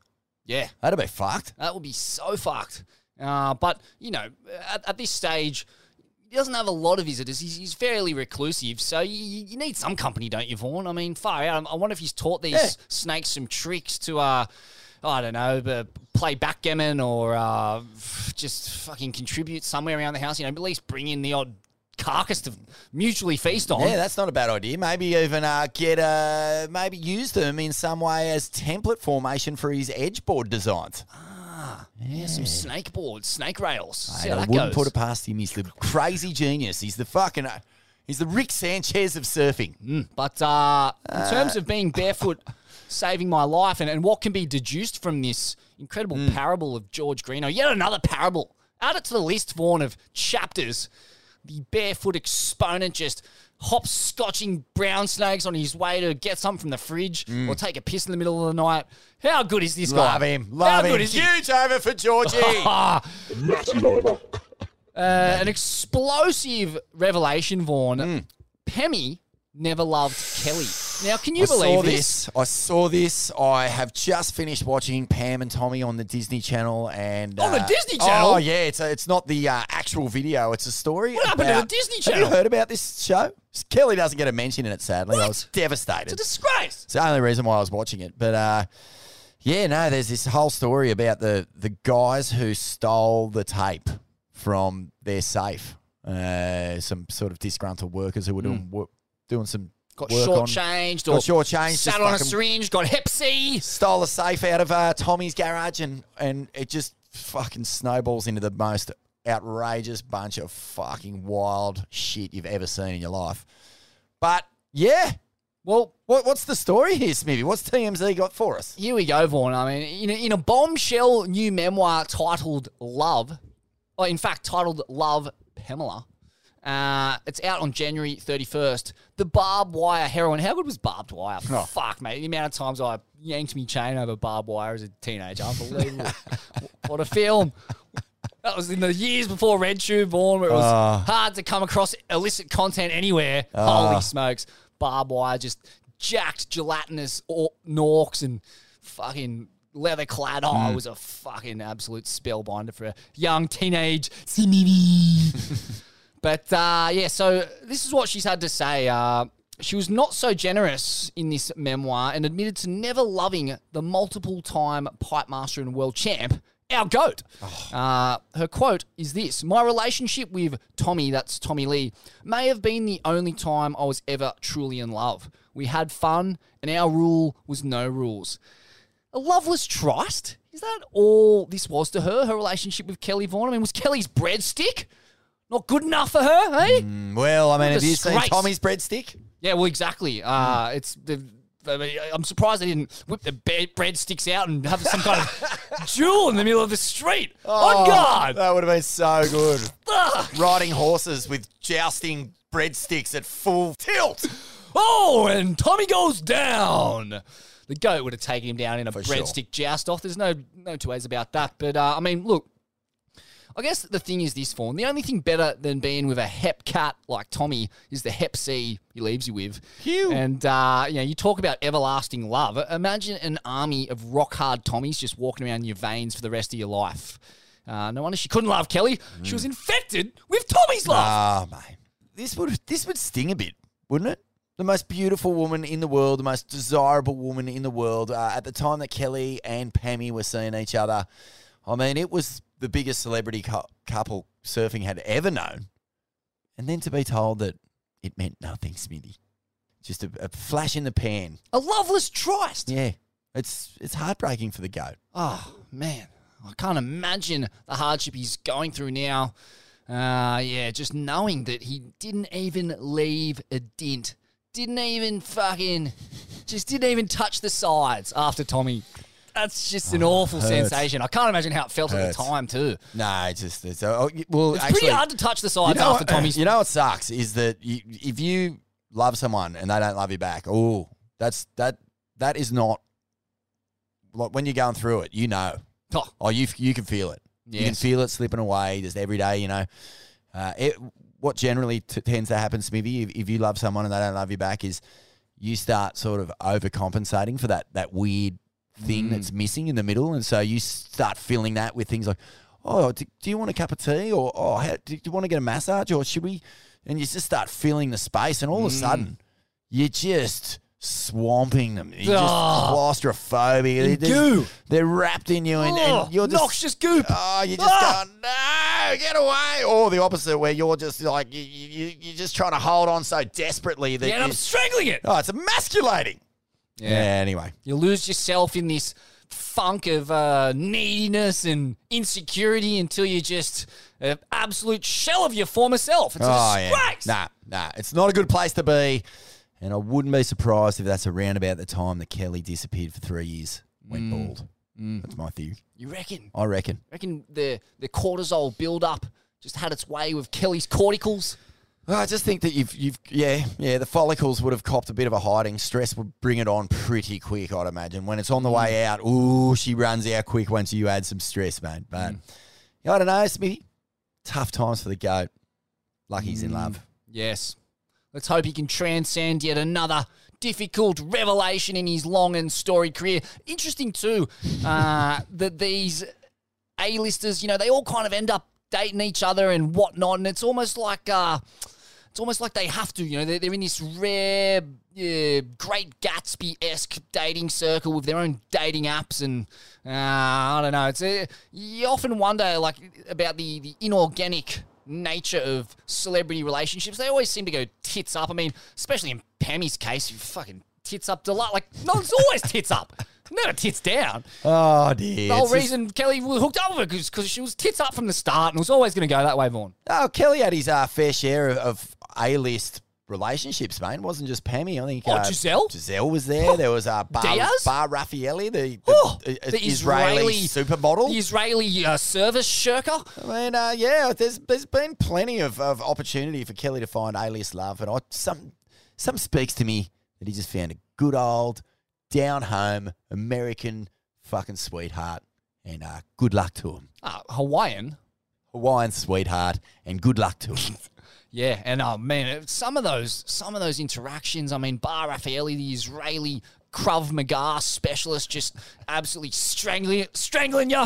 Yeah, that'd be fucked. That would be so fucked. Uh, but, you know, at, at this stage, he doesn't have a lot of visitors. He's, he's fairly reclusive. So you, you need some company, don't you, Vaughn? I mean, far out. I wonder if he's taught these Yeah. snakes some tricks to, uh, I don't know, uh, play backgammon or uh, just fucking contribute somewhere around the house. You know, at least bring in the odd carcass to mutually feast on. Yeah, that's not a bad idea. Maybe even uh, get uh, maybe use them in some way as template formation for his edge board designs. Ah, yeah, some snake boards, snake rails. Mate, I wouldn't goes. put it past him. He's the crazy genius. He's the fucking. Uh, he's the Rick Sanchez of surfing. But uh, in terms of being barefoot, saving my life, and, and what can be deduced from this incredible Hmm. parable of George Greenough, yet another parable. Add it to the list, Vaughn, of chapters. The barefoot exponent just hopscotching brown snakes on his way to get something from the fridge or take a piss in the middle of the night. How good is this guy? Hmm. Love him. How Love good him. is he? Huge over for Georgie. Uh, an explosive revelation, Vaughn. Pemmy never loved Kelly. Now, can you Hmm. I believe saw this? this? I saw this. I have just finished watching Pam and Tommy on the Disney Channel, and On the uh, Disney Channel? Oh yeah, it's a, it's not the uh, actual video. It's a story. What happened to the Disney Have Channel? you heard about this show? Kelly doesn't get a mention in it. Sadly, I was devastated. It's a disgrace. It's the only reason why I was watching it. But uh, yeah, no, there's this whole story about the the guys who stole the tape from their safe. Uh, some sort of disgruntled workers who were doing wo- doing some Got shortchanged got or shortchanged, sat on a syringe, got hep C. stole a safe out of uh, Tommy's garage, and and it just fucking snowballs into the most outrageous bunch of fucking wild shit you've ever seen in your life. But yeah, well, what, what's the story here, Smithy? What's TMZ got for us? Here we go, Vaughn. I mean, in a, in a bombshell new memoir titled Love, or in fact titled Love Pamela, uh, it's out on January 31st. The barbed wire heroin. How good was barbed wire? Oh. Fuck, mate. The amount of times I yanked me chain over barbed wire as a teenager. Unbelievable. what a film. That was in the years before RedTube, Vaughn, where it was Oh. hard to come across illicit content anywhere. Oh. Holy smokes. Barbed wire, just jacked gelatinous or- norks and fucking leather clad. Oh, Mm. it was a fucking absolute spellbinder for a young teenage. but uh, yeah, so this is what she's had to say. Uh, she was not so generous in this memoir and admitted to never loving the multiple time pipe master and world champ, our GOAT. Uh, her quote is this My relationship with Tommy, that's Tommy Lee, may have been the only time I was ever truly in love. We had fun, and our rule was no rules. A loveless trust? Is that all this was to her, her relationship with Kelly Vaughan? I mean, was Kelly's breadstick not good enough for her, hey? Well, I mean, have you seen disgrace. Tommy's breadstick? Yeah, well, exactly. Uh, It's the. I mean, I'm surprised they didn't whip the be- breadsticks out and have some kind of duel in the middle of the street. On God! That would have been so good. Ugh. Riding horses with jousting breadsticks at full tilt. Oh, and Tommy goes down. The goat would have taken him down in a sure. breadstick joust off. There's no no two ways about that. But uh, I mean, look, I guess the thing is this form. The only thing better than being with a hep cat like Tommy is the hep C he leaves you with. Phew. And uh, you know, you talk about everlasting love. Imagine an army of rock hard Tommies just walking around your veins for the rest of your life. Uh, no wonder she couldn't love Kelly. She was infected with Tommy's love. Ah, mate. This would this would sting a bit, wouldn't it? The most beautiful woman in the world, the most desirable woman in the world. Uh, at the time that Kelly and Pammy were seeing each other, I mean, it was the biggest celebrity cou- couple surfing had ever known. And then to be told that it meant nothing, Smithy, just a, a flash in the pan. a loveless tryst. Yeah, it's it's heartbreaking for the goat. Oh man, I can't imagine the hardship he's going through now. Uh, yeah, just knowing that he didn't even leave a dint, didn't even fucking, just didn't even touch the sides after Tommy. That's just an awful Oh, hurts. sensation. I can't imagine how it felt at the time too. No, it's just it's oh, y- well. It's actually, pretty hard to touch the sides you know after what- Tommy's. You know what sucks is that you, if you love someone and they don't love you back, oh, that's that that is not like when you're going through it. You know, Oh. oh, you you can feel it. You can Yes. feel it slipping away just every day. You know, uh, it, what generally t- tends to happen, Smithy, if, if you love someone and they don't love you back, is you start sort of overcompensating for that that weird thing Mm. that's missing in the middle, and so you start filling that with things like, oh, do, do you want a cup of tea, or oh, how, do you want to get a massage, or should we? And you just start filling the space, and all of a Mm. sudden, you're just swamping them. You're just Oh. claustrophobic. They're, goo. they're wrapped in you, and, Oh, and you're just noxious goop. Oh, you're just Ah. going, no, get away. Or the opposite, where you're just like, you, you, you're just trying to hold on so desperately that Yeah, and I'm strangling it. Oh, it's emasculating. Yeah. anyway. You lose yourself in this funk of uh, neediness and insecurity until you're just an absolute shell of your former self. It's a oh, disgrace. yeah. Nah, nah. It's not a good place to be. And I wouldn't be surprised if that's around about the time that Kelly disappeared for three years, went Mm. bald. Mm. That's my theory. You reckon? I reckon. reckon the the cortisol build up just had its way with Kelly's corticals. Well, I just think that you've, you've, yeah, yeah, the follicles would have copped a bit of a hiding. Stress would bring it on pretty quick, I'd imagine. When it's on the Mm. way out, ooh, she runs out quick once you add some stress, mate. But Mm. I don't know, Smithy. Tough times for the goat. Lucky he's in Mm. love. Yes. Let's hope he can transcend yet another difficult revelation in his long and storied career. Interesting too uh, that these A-listers, you know, they all kind of end up dating each other and whatnot, and it's almost like uh, it's almost like they have to. You know, they're, they're in this rare, uh, Great Gatsby-esque dating circle with their own dating apps, and uh, I don't know. It's uh, you often wonder like about the the inorganic nature of celebrity relationships. They always seem to go tits up. I mean, especially in Pammy's case, you fucking tits up delight. Like no, it's always tits up. Never tits down. Oh, dear. The whole It's just- reason Kelly was hooked up with her because she was tits up from the start and was always going to go that way, Vaughn. Oh, Kelly had his uh, fair share of, of A-list relationships, mate. It wasn't just Pammy. I think Oh, uh, Giselle? Giselle was there. There was uh, Bar, Diaz? Bar Refaeli, the, the, Oh, uh, the Israeli, supermodel. the Israeli uh, service shirker. I mean, uh, yeah, there's there's been plenty of, of opportunity for Kelly to find A-list love, and I some some speaks to me that he just found a good old down home American fucking sweetheart, and uh, good luck to him, Uh, Hawaiian. Hawaiian sweetheart, and good luck to him. Yeah, and oh man, some of those some of those interactions. I mean, Bar Refaeli, the Israeli Krav Maga specialist, just absolutely strangling strangling you.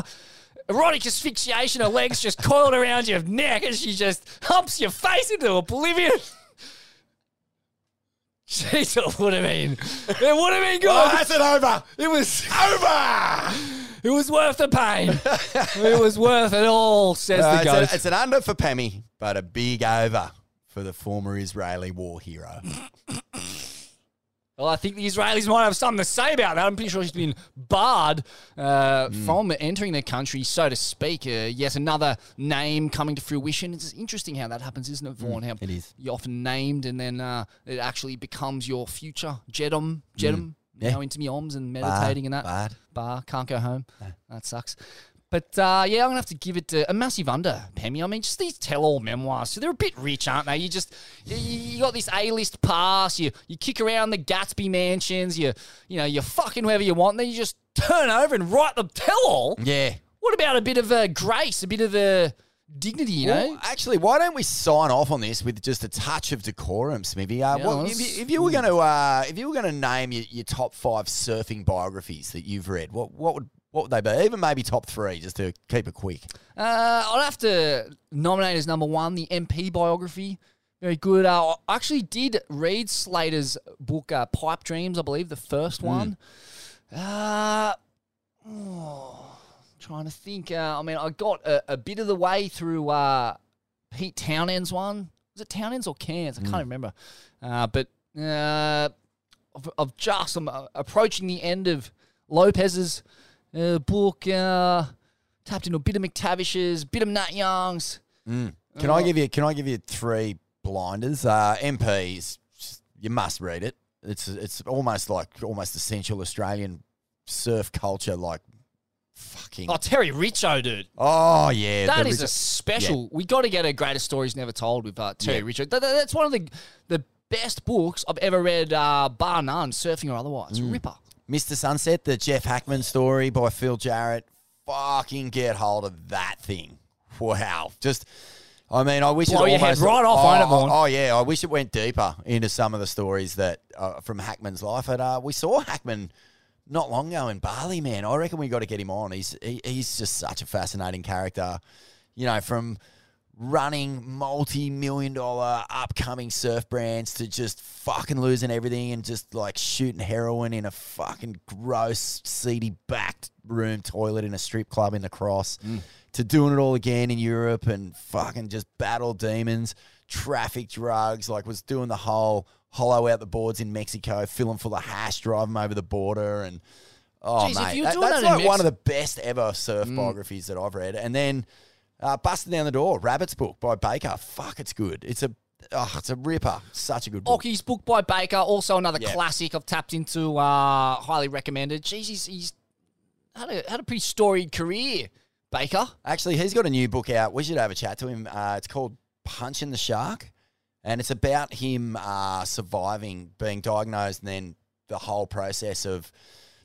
Erotic asphyxiation, her legs just coiled around your neck, and she just humps your face into oblivion. Jeez, it would have been. It would have been good. Oh, that's it over. It was over. It was worth the pain. it was worth it all, says Uh, the it's, ghost. a, it's an under for Pammy, but a big over for the former Israeli war hero. Well, I think the Israelis might have something to say about that. I'm pretty sure she's been barred uh, from entering the country, so to speak. Uh, yet another name coming to fruition. It's interesting how that happens, isn't it, Vaughn? how it is. You're often named and then uh, it actually becomes your future. Jedum, Jedum, Yeah. now into me oms and meditating and that. bad. Bar, can't go home. That sucks. But uh, yeah, I'm gonna have to give it a, a massive under, Pemmy. I mean, just these tell-all memoirs. So they're a bit rich, aren't they? You just you, you got this A-list pass. You you kick around the Gatsby mansions. You you know you're fucking whoever you want. And then you just turn over and write the tell-all. Yeah. What about a bit of a grace, a bit of a dignity? You know, actually, why don't we sign off on this with just a touch of decorum, Smithy? Uh, Yeah, well, if, you, if you were going to, uh, if you were going to name your, your top five surfing biographies that you've read, what what would what would they be? Even maybe top three, just to keep it quick. Uh, I'd have to nominate as number one the MP biography. Very good. Uh, I actually did read Slater's book, uh, Pipe Dreams, I believe, the first one. Uh, oh, trying to think. Uh, I mean, I got a, a bit of the way through uh, Pete Townend's one. Was it Townend's or Cairns? I can't remember. Uh, but uh, I've, I've just I'm uh, approaching the end of Lopez's uh, book. Uh, tapped into a bit of McTavish's, bit of Nat Young's. Mm. Can I give you? Can I give you three blinders? Uh, MPs, you must read it. It's it's almost like almost essential Australian surf culture, like fucking. Oh, Terry Richo, dude. Oh yeah, that is is a special. We got to get a greatest stories never told with uh, Terry Yeah. That, that- that's one of the the best books I've ever read, uh, bar none, surfing or otherwise. Mm. Ripper. Mr. Sunset, the Jeff Hakman story by Phil Jarratt. Fucking get hold of that thing. Wow. Just, I mean, I wish Blow it your head right off, oh, it, oh, yeah. I wish it went deeper into some of the stories that uh, from Hakman's life. But uh, we saw Hakman not long ago in Bali, man. I reckon we got to get him on. He's he, he's just such a fascinating character. You know, from running multi-million dollar upcoming surf brands to just fucking losing everything and just like shooting heroin in a fucking gross seedy backed room toilet in a strip club in the cross to doing it all again in Europe and fucking just battle demons traffic drugs like was doing the whole hollow out the boards in Mexico filling full of hash drive them over the border and oh Jeez, mate that- that's like one of the best ever surf biographies that I've read. And then uh, Busting Down the Door, Rabbit's book by Baker. Fuck, it's good. It's a oh, it's a ripper. Such a good book. Ocky's book by Baker, also another Yeah. classic I've tapped into. Uh, highly recommended. Jeez, he's, he's had a had a pretty storied career. Baker. Actually, he's got a new book out. We should have a chat to him. Uh, it's called Punching the Shark, and it's about him uh, surviving, being diagnosed, and then the whole process of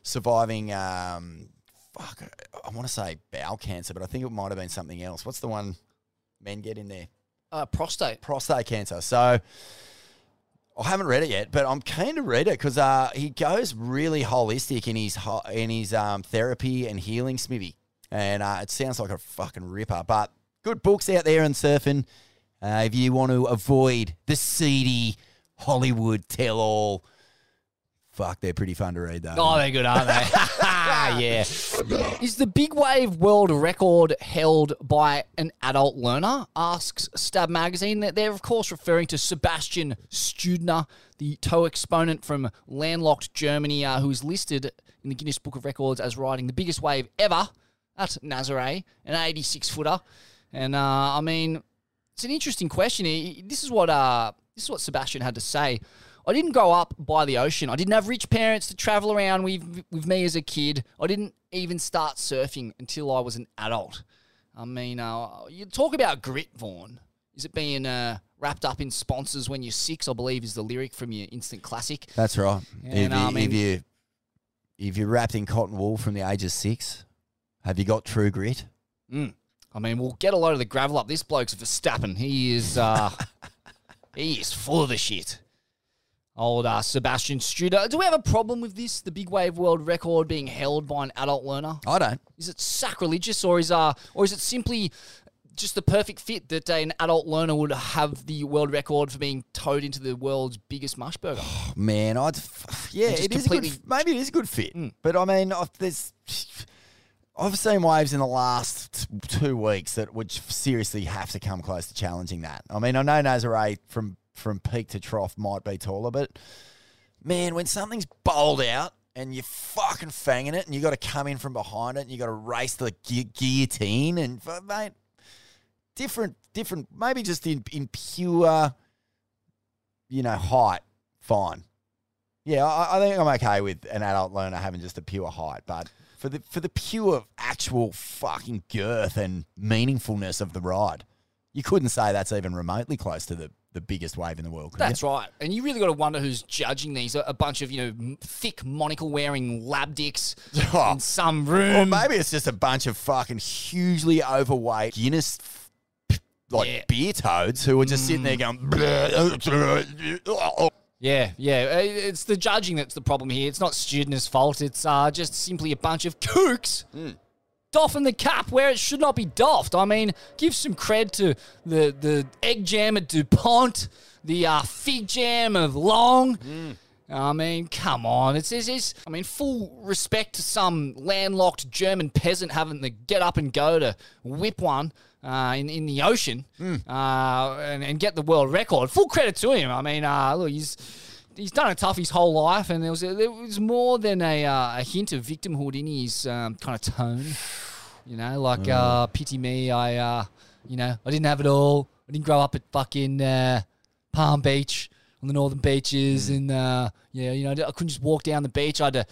surviving. Um, fuck, I want to say bowel cancer, but I think it might have been something else. What's the one men get in there? Uh, prostate. prostate cancer. So I haven't read it yet, but I'm keen to read it because uh, he goes really holistic in his ho- in his um, therapy and healing, Smithy, and uh, it sounds like a fucking ripper. But good books out there in surfing. Uh, if you want to avoid the seedy Hollywood tell all, fuck, they're pretty fun to read though. Oh, they're good, aren't they? yeah. Is the big wave world record held by an adult learner? Asks Stab Magazine. They're- of course, referring to Sebastian Steudtner, the tow exponent from landlocked Germany, uh, who is listed in the Guinness Book of Records as riding the biggest wave ever at Nazare, an 86 footer. And, uh, I mean, it's an interesting question. This is what uh, this is what Sebastian had to say. I didn't grow up by the ocean. I didn't have rich parents to travel around with with me as a kid. I didn't even start surfing until I was an adult. I mean, uh, you talk about grit, Vaughn. Is it being uh, wrapped up in sponsors when you're six? I believe is the lyric from your instant classic. That's right. And, if, you, I mean- if you if you're wrapped in cotton wool from the age of six, have you got true grit? Mm. I mean, we'll get a load of the gravel up. This bloke's Verstappen. He is, uh, he is full of the shit. Old uh, Sebastian Steudtner. Do we have a problem with this? The big wave world record being held by an adult learner? I don't. Is it sacrilegious, or is uh, or is it simply just the perfect fit that an adult learner would have the world record for being towed into the world's biggest mush burger? Man, I'd yeah, it is a good, maybe it is a good fit. Mm. But I mean, I've, there's I've seen waves in the last two weeks that would seriously have to come close to challenging that. I mean, I know Nazare from from peak to trough might be taller, but man, when something's bowled out and you're fucking fanging it, and you got to come in from behind it, and you got to race the gu- guillotine, and mate, different, different, maybe just in in pure, you know, height, fine. Yeah, I, I think I'm okay with an adult learner having just a pure height, but for the for the pure actual fucking girth and meaningfulness of the ride, you couldn't say that's even remotely close to the, the biggest wave in the world. That's right. And you really got to wonder who's judging these. A, bunch of, you know, thick monocle wearing lab dicks in some room. Or maybe it's just a bunch of fucking hugely overweight Guinness like beer toads who are just sitting there going. Yeah, yeah. Uh, It's the judging that's the problem here. It's not students' fault. It's uh, just simply a bunch of kooks doffing the cap where it should not be doffed. I mean, give some cred to the, the egg jam at DuPont, the uh, fig jam of Long. I mean, come on. It's, it's, it's, I mean, full respect to some landlocked German peasant having to get up and go to whip one uh, in, in the ocean uh, and, and get the world record. Full credit to him. I mean, uh, look, he's he's done it tough his whole life, and there was a, there was more than a, uh, a hint of victimhood in his um, kind of tone. You know, like uh, pity me. I, uh, you know, I didn't have it all. I didn't grow up at fucking uh, Palm Beach on the northern beaches, and uh, yeah, you know, I couldn't just walk down the beach. I had to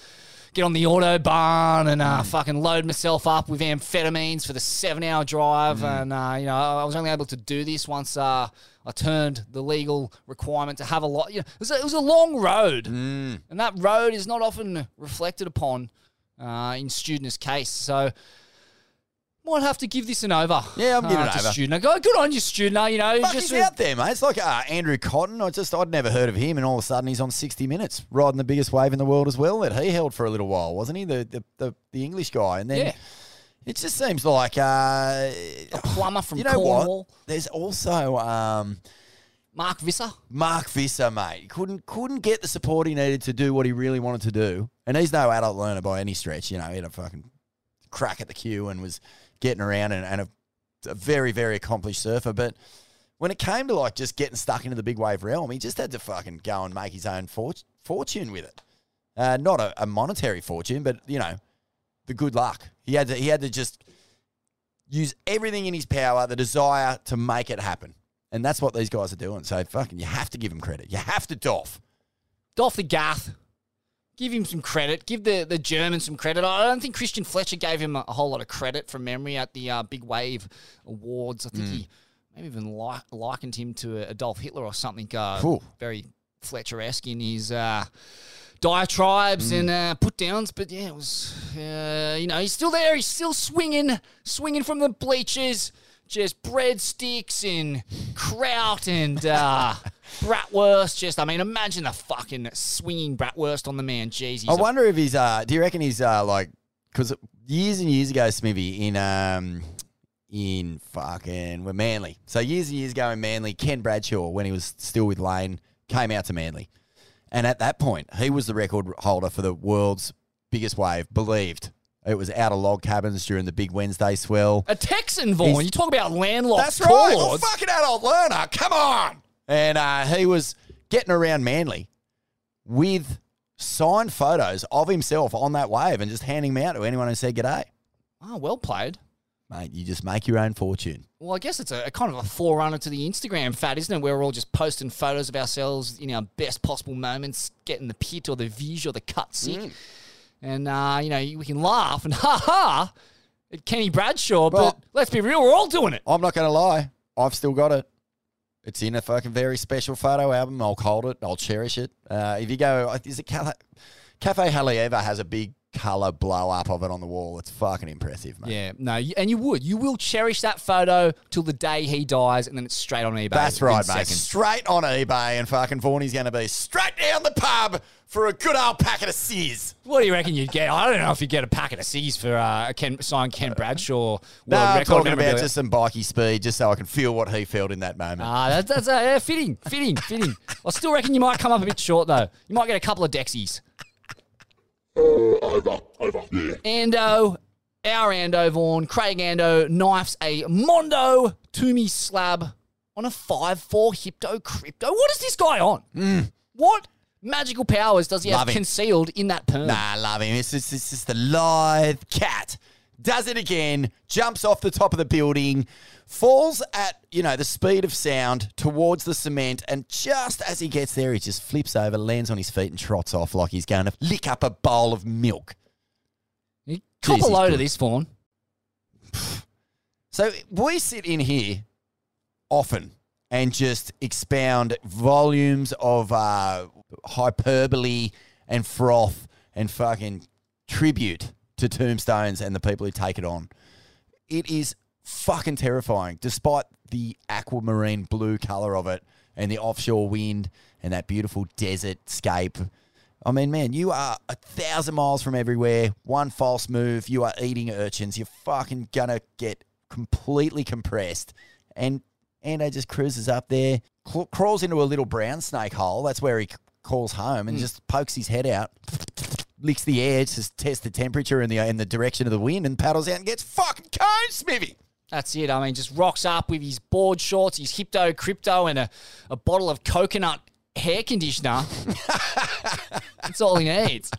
get on the autobahn and uh, fucking load myself up with amphetamines for the seven-hour drive, and uh, you know, I was only able to do this once uh, I turned the legal requirement to have a lot. You know, it was a, it was a long road, and that road is not often reflected upon uh, in students' case. So. Might have to give this an over. Yeah, I'm giving uh, it to over. Student. Go, good on you, student. You know, Fuck, just he's out there, mate. It's like uh, Andrew Cotton. I just I'd never heard of him, and all of a sudden he's on 60 Minutes, riding the biggest wave in the world as well. That he held for a little while, wasn't he? The the the, the English guy, and then Yeah. It just seems like uh, a plumber from you know Cornwall. what? There's also um, Mark Visser. Mark Visser, mate. Couldn't couldn't get the support he needed to do what he really wanted to do, and he's no adult learner by any stretch. You know, he had a fucking crack at the queue and was getting around and, and a, a very very accomplished surfer, but. When it came to like just getting stuck into the big wave realm, he just had to fucking go and make his own fort- fortune with it. Uh, not a, a monetary fortune, but you know, the good luck. He had to he had to just use everything in his power, the desire to make it happen. And that's what these guys are doing. So fucking you have to give him credit. You have to doff. Doff the Gath. Give him some credit. Give the, the German some credit. I don't think Christian Fletcher gave him a, a whole lot of credit from memory at the uh, Big Wave Awards. I think Mm. he maybe even li- likened him to Adolf Hitler or something. Uh, Cool. Very Fletcher esque in his uh, diatribes Mm. and uh, put downs. But yeah, it was, uh, you know, he's still there. He's still swinging, swinging from the bleachers. Just breadsticks and kraut and uh, bratwurst. Just, I mean, imagine the fucking swinging bratwurst on the man. Jeez, I a- wonder if he's uh do you reckon he's uh like because years and years ago, Smithy, in um in fucking we're Manly. So years and years ago in Manly, Ken Bradshaw, when he was still with Layne, came out to Manly. And at that point, he was the record holder for the world's biggest wave, believed. It was out of log cabins during the big Wednesday swell. A Texan, Vaughn. He's- You talk about landlocked That's right. Chords. fucking adult learner. Come on. And uh, he was getting around Manly with signed photos of himself on that wave and just handing them out to anyone who said g'day. Oh, well played. Mate, you just make your own fortune. Well, I guess it's a, a kind of a forerunner to the Instagram fad, isn't it? Where we're all just posting photos of ourselves in our best possible moments, getting the pit or the vis or the cut sick. Mm. And, uh, you know, we can laugh and ha ha at Kenny Bradshaw, Well- but let's be real, we're all doing it. I'm not going to lie. I've still got it. It's in a fucking very special photo album. I'll hold it. I'll cherish it. Uh, if you go, is it Cafe Haleiwa has a big color blow up of it on the wall. It's fucking impressive, mate. Yeah, no, and you would. You will cherish that photo till the day he dies, and then it's straight on eBay. That's right, mate. seconds. Straight on eBay, and fucking Vaughnie's going to be straight down the pub for a good old packet of Sears. What do you reckon you'd get? I don't know if you'd get a packet of C's for uh, a Ken, signed Ken Bradshaw. No, world I'm talking about just some bikey speed, just so I can feel what he felt in that moment. Ah, that's, that's uh, yeah, fitting, fitting, fitting. I still reckon you might come up a bit short though. You might get a couple of Dexies. Over, over, yeah. Ando, our Ando Vaughan, Craig Ando knifes a Mondo Toomey slab on a 5-4 Hypto Krypto. What is this guy on? Mm. What magical powers does he Love have him. concealed in that perm? Nah, love him. It's just, it's just the lithe cat. Does it again, jumps off the top of the building, falls at, you know, the speed of sound towards the cement, and just as he gets there, he just flips over, lands on his feet, and trots off like he's going to lick up a bowl of milk. Cop Jeez, a load of this, Vaughan. So we sit in here often and just expound volumes of uh, hyperbole and froth and fucking tribute to tombstones and the people who take it on. It is fucking terrifying, despite the aquamarine blue color of it and the offshore wind and that beautiful desert scape. I mean, man, you are a thousand miles from everywhere. One false move, you are eating urchins. You're fucking gonna get completely compressed. And Ando just cruises up there, crawls into a little brown snake hole. That's where he c- calls home and hmm. just pokes his head out, licks the air, to test the temperature and the in the direction of the wind, and paddles out and gets fucking cone smithy. That's it. I mean, just rocks up with his board shorts, his Hypto Krypto, and a, a bottle of coconut hair conditioner. That's all he needs.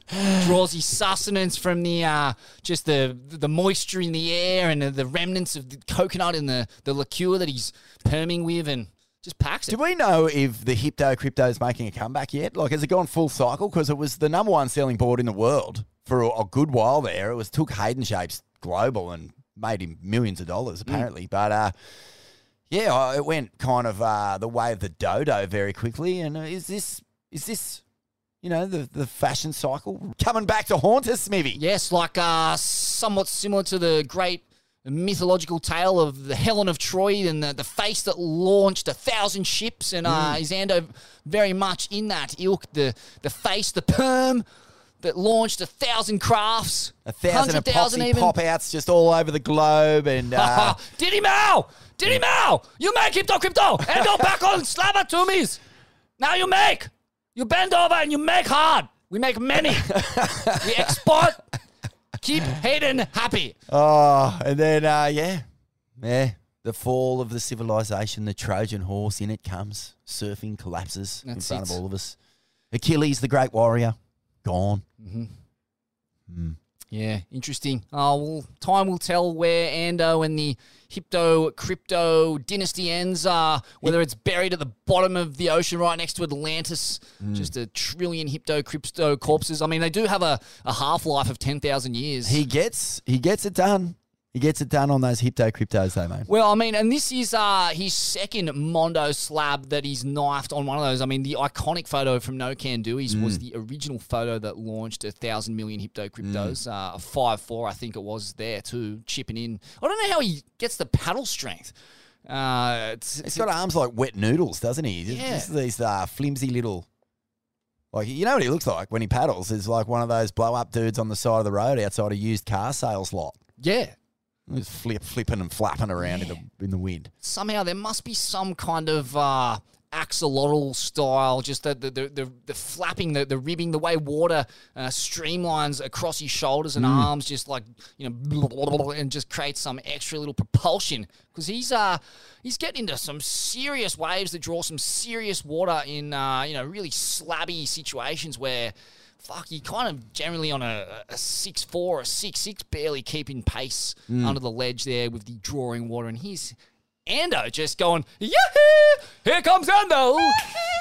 Draws his sustenance from the uh, just the the moisture in the air and the, the remnants of the coconut and the the liqueur that he's perming with, and just packs it. Do we know if the Hypto Krypto is making a comeback yet? Like, has it gone full cycle? Because it was the number one selling board in the world for a, a good while there. It was took Hayden Shapes global and made him millions of dollars apparently. But uh, yeah, it went kind of uh, the way of the dodo very quickly. And uh, is this is this you know the the fashion cycle coming back to haunt us, Smithy? Yes, like uh, somewhat similar to the great mythological tale of the Helen of Troy and the, the face that launched a thousand ships, and uh, Mm. is Ando very much in that ilk. The the face, the perm that launched a thousand crafts, A thousand 100,000 epoxy even. pop outs just all over the globe, and uh, Diddy Mao! Diddy Mao! You make crypto crypto! And go back on Slava to me's! Now you make! You bend over and you make hard! We make many! we export! Keep Hayden happy! Oh, and then uh, yeah, yeah, the fall of the civilization, the Trojan horse, in it comes, surfing collapses in front it. of all of us. Achilles, the great warrior, gone. Mm-hmm. Mm. Yeah, interesting. Oh, well, time will tell where Ando and the Hypto Krypto dynasty ends. Uh, whether it's buried at the bottom of the ocean right next to Atlantis, Mm. just a trillion Hypto Krypto corpses. I mean, they do have a, a half life of 10,000 years. He gets he gets it done. He gets it done on those Hypto Kryptos, though, mate. Well, I mean, and this is uh, his second Mondo slab that he's knifed on one of those. I mean, the iconic photo from No Can Do's was Mm. the original photo that launched a thousand million Hypto Kryptos. Uh, a five four, I think it was there too, chipping in. I don't know how he gets the paddle strength. Uh, it's, He's got arms like wet noodles, doesn't he? Yeah. just these uh, flimsy little. Like you know what he looks like when he paddles is like one of those blow up dudes on the side of the road outside a used car sales lot. Yeah. Just flip, flipping and flapping around in the in the wind. somehow there must be some kind of uh, axolotl style, just the the, the, the, the flapping, the, the ribbing, the way water uh, streamlines across your shoulders and Mm. arms, just like you know, and just creates some extra little propulsion because he's uh he's getting into some serious waves that draw some serious water in uh, you know really slabby situations where. Fuck, you kind of generally on a, a six four or six six, barely keeping pace Mm. under the ledge there with the drawing water, and he's Ando just going, Yahoo! Here comes Ando!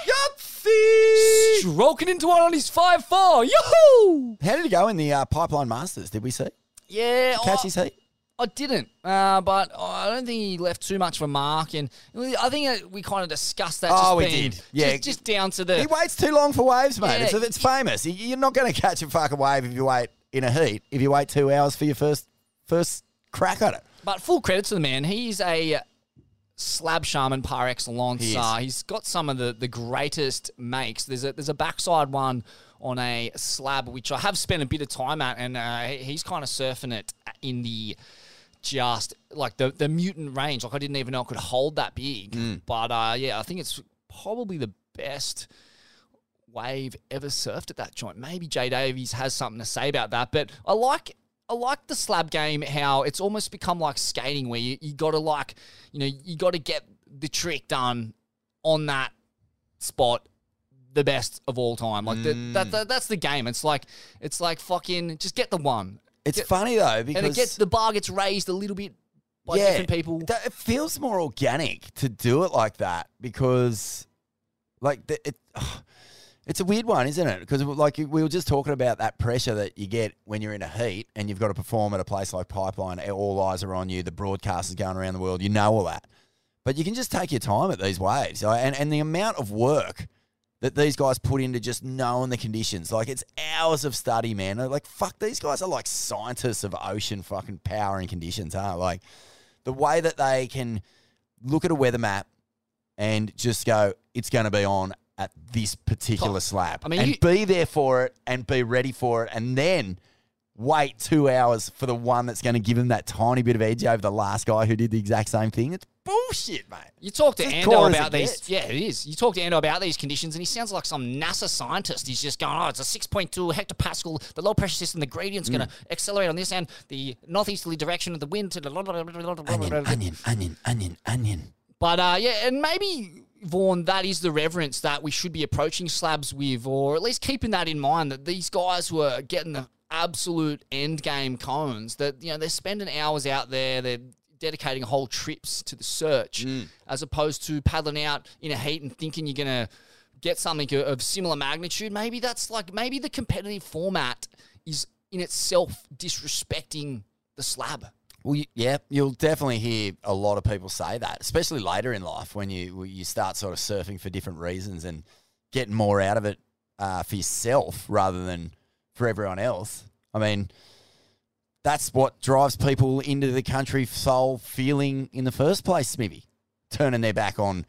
Yupsy! Stroking into one on his 5 4. Yahoo! How did it go in the uh, Pipeline Masters? Did we see? Yeah. Catch I- his heat? I didn't, uh, but I don't think he left too much of a mark, and I think uh, we kind of discussed that. Oh, just we being- did. Yeah. just, just down to the. He waits too long for waves, mate. Yeah. It's, it's famous. You- You're not going to catch a fucking wave if you wait in a heat. If you wait two hours for your first first crack at it. But full credit to the man. He's a slab shaman par excellence. He. Uh, he's got some of the, the greatest makes. There's a there's a backside one on a slab which I have spent a bit of time at, and uh, he's kind of surfing it in the just like the the mutant range. Like I didn't even know it could hold that big. Mm. But uh, yeah, I think it's probably the best wave ever surfed at that joint. Maybe Jay Davies has something to say about that, but I like I like the slab game how it's almost become like skating where you, you got to like you know you got to get the trick done on that spot the best of all time like the, that, that that's the game it's like it's like fucking just get the one It's Get- funny though and it because gets the bar gets raised a little bit by different people That- It feels more organic to do it like that because, like, the, it, it's a weird one, isn't it? Because, like, we were just talking about that pressure that you get when you're in a heat and you've got to perform at a place like Pipeline. All eyes are on you. The broadcast is going around the world. You know all that. But you can just take your time at these waves. And, and the amount of work that these guys put into just knowing the conditions. Like, it's hours of study, man. Like, fuck, these guys are like scientists of ocean fucking power and conditions, huh? Like, the way that they can look at a weather map and just go, it's going to be on at this particular slab. I mean, and you- be there for it and be ready for it. And then wait two hours for the one that's going to give them that tiny bit of edge over the last guy who did the exact same thing. It's bullshit, mate. You talk to It's Ando about these. gets. Yeah, it is. You talk to Ando about these conditions, and he sounds like some NASA scientist. He's just going, "Oh, it's a six point two hectopascal. The low pressure system, the gradient's going Mm. to accelerate on this end. The northeasterly direction of the wind to the Onion, onion, onion, onion, onion. But uh, yeah, and maybe Vaughan, that is the reverence that we should be approaching slabs with, or at least keeping that in mind that these guys who are getting the absolute end game cones, that you know they're spending hours out there, they're dedicating whole trips to the search, as opposed to paddling out in a heat and thinking you're gonna get something of- similar magnitude. Maybe that's like maybe the competitive format is in itself disrespecting the slab. Well, yeah, you'll definitely hear a lot of people say that, especially later in life when you you start sort of surfing for different reasons and getting more out of it uh, for yourself rather than for everyone else. I mean, that's what drives people into the country soul feeling in the first place, Smithy. Turning their back on,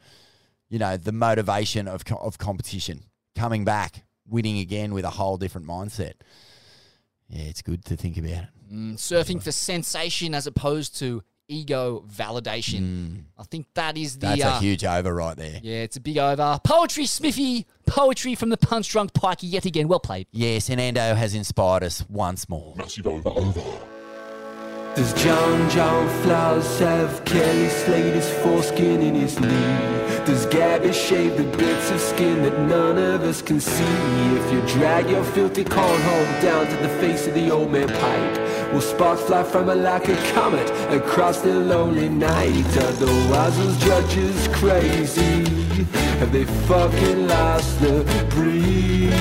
you know, the motivation of of competition, coming back, winning again with a whole different mindset. Yeah, it's good to think about it. Mm, surfing for sensation as opposed to ego validation. I think that is the Mm. That's uh, a huge over right there. Yeah, it's a big over. Poetry, Smithy. Poetry from the punch drunk pikey yet again. Well played. Yes, and Ando has inspired us once more. Massive over, over. Does John John Florence have Kelly slayed Slater's foreskin in his knee? Does Gabby shave the bits of skin that none of us can see? If you drag your filthy cornhole down to the face of the old man pipe, will sparks fly from it like a comet across the lonely night? Are the wise judges crazy? Have they fucking lost the brief?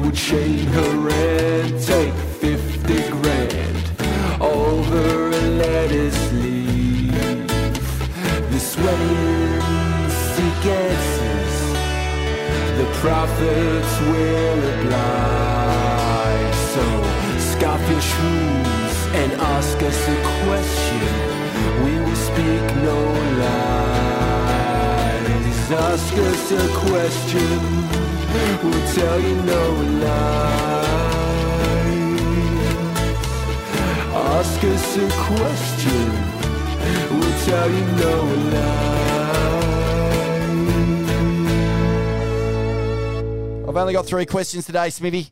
Would Shane Haran take 50 grand over a lettuce leaf? The swelling seek answers, the prophets will oblige. So scarf your shoes and ask us a question. We will speak no lies. Ask us a question. We'll tell you no lies. Ask us a question. We'll tell you no lies. I've only got three questions today, Smithy.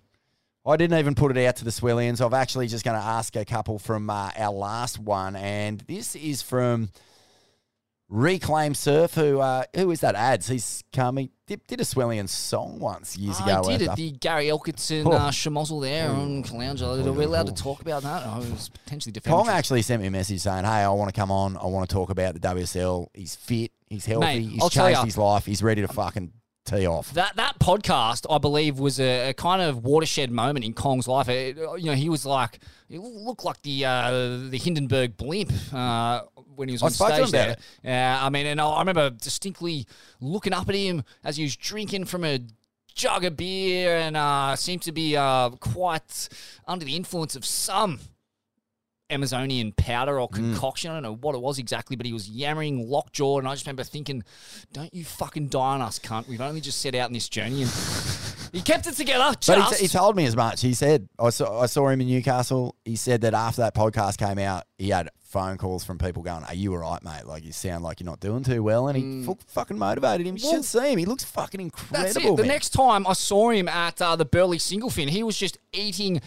I didn't even put it out to the Swellians. I've actually just going to ask a couple from uh, our last one, and this is from Reclaim Surf. Who uh, who is that? Ads. He's coming. Did, did a Swellian song once years I ago. I did it. The Gary Elkerton Oh. uh, schmozzle there on Caloundra. Are we allowed to talk about that? I was potentially defending. Kong actually sent me a message saying, "Hey, I want to come on. I want to talk about the WSL. He's fit. He's healthy. Mate, he's I'll changed his life. He's ready to fucking tee off." That that podcast, I believe, was a, a kind of watershed moment in Kong's life. It- you know, he was like, he looked like the uh, the Hindenburg blimp uh, when he was I on stage there. Yeah, I mean, and I remember distinctly looking up at him as he was drinking from a jug of beer and uh, seemed to be uh, quite under the influence of some Amazonian powder or concoction. I don't know what it was exactly, but he was yammering lockjaw, and I just remember thinking, "Don't you fucking die on us, cunt! We've only just set out on this journey." And he kept it together. But he, he told me as much. He said, I saw, I saw him in Newcastle. He said that after that podcast came out, he had phone calls from people going, Are you all right, mate? Like, you sound like you're not doing too well. And he fu- fucking motivated him. You Well, should see him. He looks fucking incredible. That's it. The man. next time I saw him at uh, the Burleigh Single Fin, he was just eating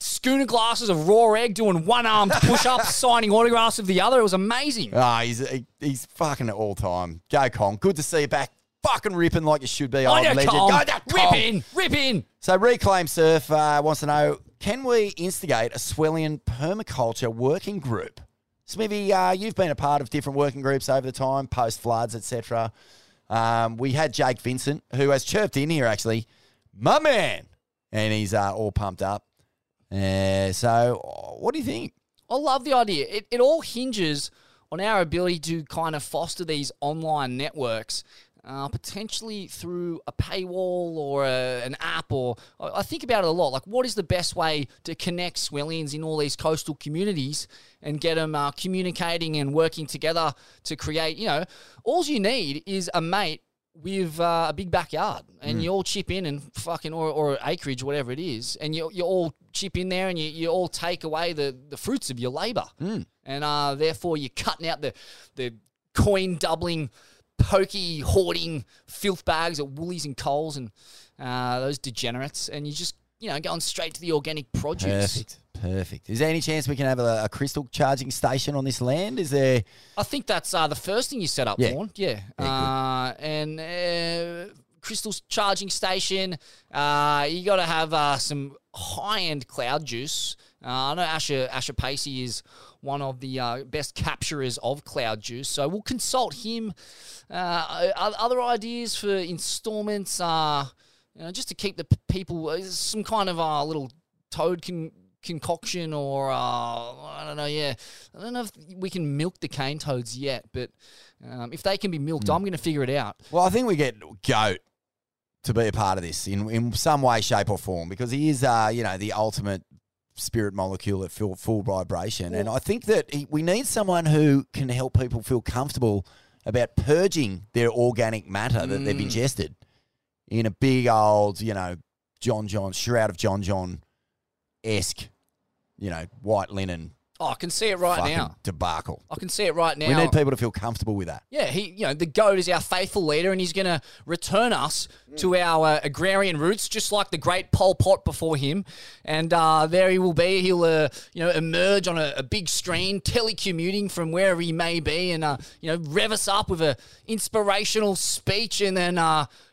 schooner glasses of raw egg, doing one armed push ups, signing autographs of the other. It was amazing. Ah, he's he, he's fucking at all time. Go Kong. Good to see you back. Fucking ripping like you should be. Old legend. Kong. Go Rip in, rip in. So Reclaim Surf uh, wants to know: Can we instigate a Swellian permaculture working group? Smithy, uh, you've been a part of different working groups over the time, post floods, etc. Um, we had Jake Vincent, who has chirped in here actually, my man, and he's uh, all pumped up. Uh, so, what do you think? I love the idea. It, it all hinges on our ability to kind of foster these online networks, uh, potentially through a paywall or a, an app. Or I think about it a lot. Like, what is the best way to connect Swellians in all these coastal communities and get them uh, communicating and working together to create? You know, all you need is a mate with uh, a big backyard and Mm. you all chip in and fucking or, or acreage whatever it is and you, you all chip in there and you, you all take away the, the fruits of your labor Mm. and uh, therefore you're cutting out the the coin doubling pokey hoarding filth bags at Woolies and Coles and uh, those degenerates and you just you know going straight to the organic produce Perfect. Perfect. Is there any chance we can have a, a crystal charging station on this land? Is there? I think that's uh, the first thing you set up, Yeah. Vaughn. Yeah. uh, and uh, Crystal's charging station. Uh, you got to have uh, some high end cloud juice. Uh, I know Asher Asher Pacey is one of the uh, best capturers of cloud juice, so we'll consult him. Uh, other ideas for installments, uh, you know, just to keep the people uh, some kind of uh, little toad con- concoction or uh, I don't know. Yeah, I don't know if we can milk the cane toads yet, but um, if they can be milked, I'm going to figure it out. Well, I think we get goat to be a part of this in in some way, shape, or form because he is, uh, you know, the ultimate spirit molecule at full, full vibration, and I think that he, we need someone who can help people feel comfortable about purging their organic matter that they've Mm. ingested in a big old, you know, John John shroud of John John esque, you know, white linen Oh, I can see it right fucking now. debacle. I can see it right now. We need people to feel comfortable with that. Yeah, he, you know, the goat is our faithful leader, and he's going to return us to our uh, agrarian roots, just like the great Pol Pot before him. And uh, there he will be. He'll, uh, you know, emerge on a, a big screen, telecommuting from wherever he may be, and uh, you know, rev us up with a inspirational speech, and then.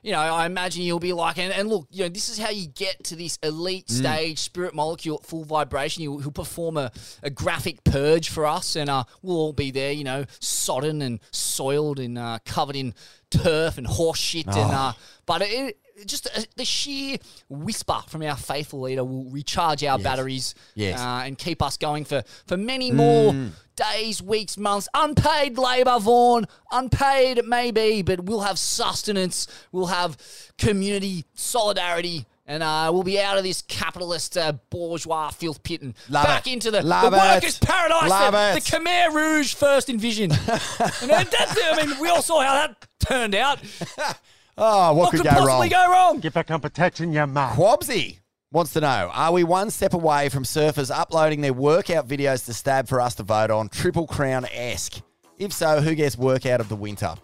You know, I imagine you'll be like, and, and look, you know, this is how you get to this elite Mm. stage, spirit molecule at full vibration. He'll, he'll perform a, a graphic purge for us, and uh, we'll all be there, you know, sodden and soiled and uh, covered in turf and horse shit. And, Oh. uh, but it, just uh, the sheer whisper from our faithful leader will recharge our Yes. batteries Yes. Uh, and keep us going for, for many more Mm. Days, weeks, months. Unpaid labour, Vaughan. Unpaid maybe, but we'll have sustenance. We'll have community solidarity. And uh, we'll be out of this capitalist uh, bourgeois filth pit and Love back it. into the, Love the workers' paradise Love that it. the Khmer Rouge first envisioned. and then that's it. I mean, we all saw how that turned out. Oh, what, What could, could go possibly wrong? go wrong? Get back on protection, your mouth. Quabsy wants to know Are we one step away from surfers uploading their workout videos to stab for us to vote on? Triple Crown esque. If so, who gets workout of the winter?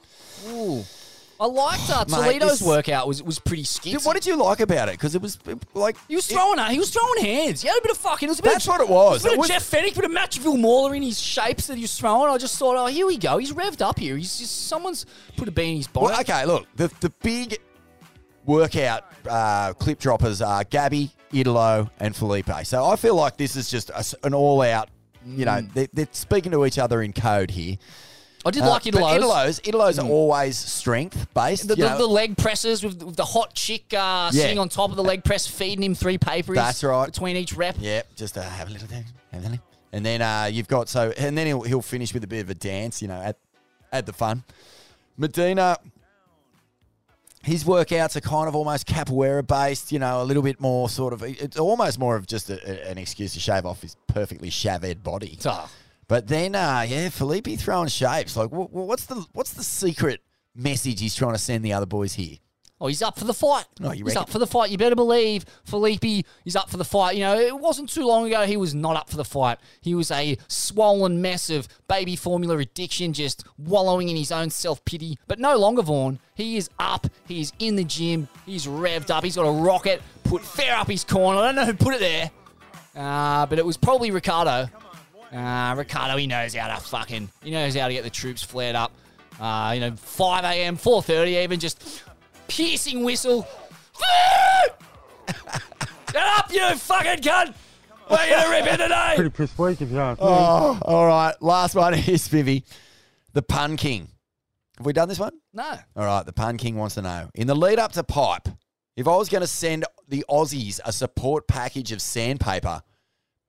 Ooh. I liked uh, Mate, Toledo's this- workout was was pretty skitsy. Dude, what did you like about it? Because it was uh, like He was throwing it. He was throwing hands. He had a bit of fucking. It was a bit That's of, what it was. a bit It of was- Jeff Fenech, bit of Marrickville Mauler in his shapes that he was throwing. I just thought, oh, here we go. He's revved up here. He's just someone's put a bee in his bonnet. Well, okay, look, the the big workout uh, clip droppers are Gabby, Italo, and Filipe. So I feel like this is just a an all out. You know, they, they're speaking to each other in code here. I did Uh, like Italo's. Italo's, Italo's are always strength based. The, the, the leg presses with, with the hot chick uh, Yeah. sitting on top of the leg press, feeding him three papers. That's right. Between each rep. Yep, just uh, have a little thing, have a little. And then uh, you've got so, and then he'll he'll finish with a bit of a dance, you know, at at the fun. Medina, his workouts are kind of almost capoeira based, you know, a little bit more sort of. It's almost more of just a, an excuse to shave off his perfectly shaved body. Ah. But then, uh, yeah, Filipe throwing shapes. Like, wh- wh- what's the what's the secret message he's trying to send the other boys here? Oh, he's up for the fight. Oh, he's reckon? up for the fight. You better believe Filipe is up for the fight. You know, it wasn't too long ago he was not up for the fight. He was a swollen mess of baby formula addiction, just wallowing in his own self pity. But no longer, Vaughn. He is up. He's in the gym. He's revved up. He's got a rocket put fair up his corner. I don't know who put it there, uh, but it was probably Ricardo. Uh, Ricardo, he knows how to fucking, he knows how to get the troops flared up. Uh, you know, 5 a.m., 4.30 even, just piercing whistle. Get up, you fucking cunt! We're gonna rip it today! Pretty persuasive, you ask me. Oh, all right. Last one is Vivi, the Pun King. Have we done this one? No. All right. The Pun King wants to know in the lead up to Pipe, if I was going to send the Aussies a support package of sandpaper,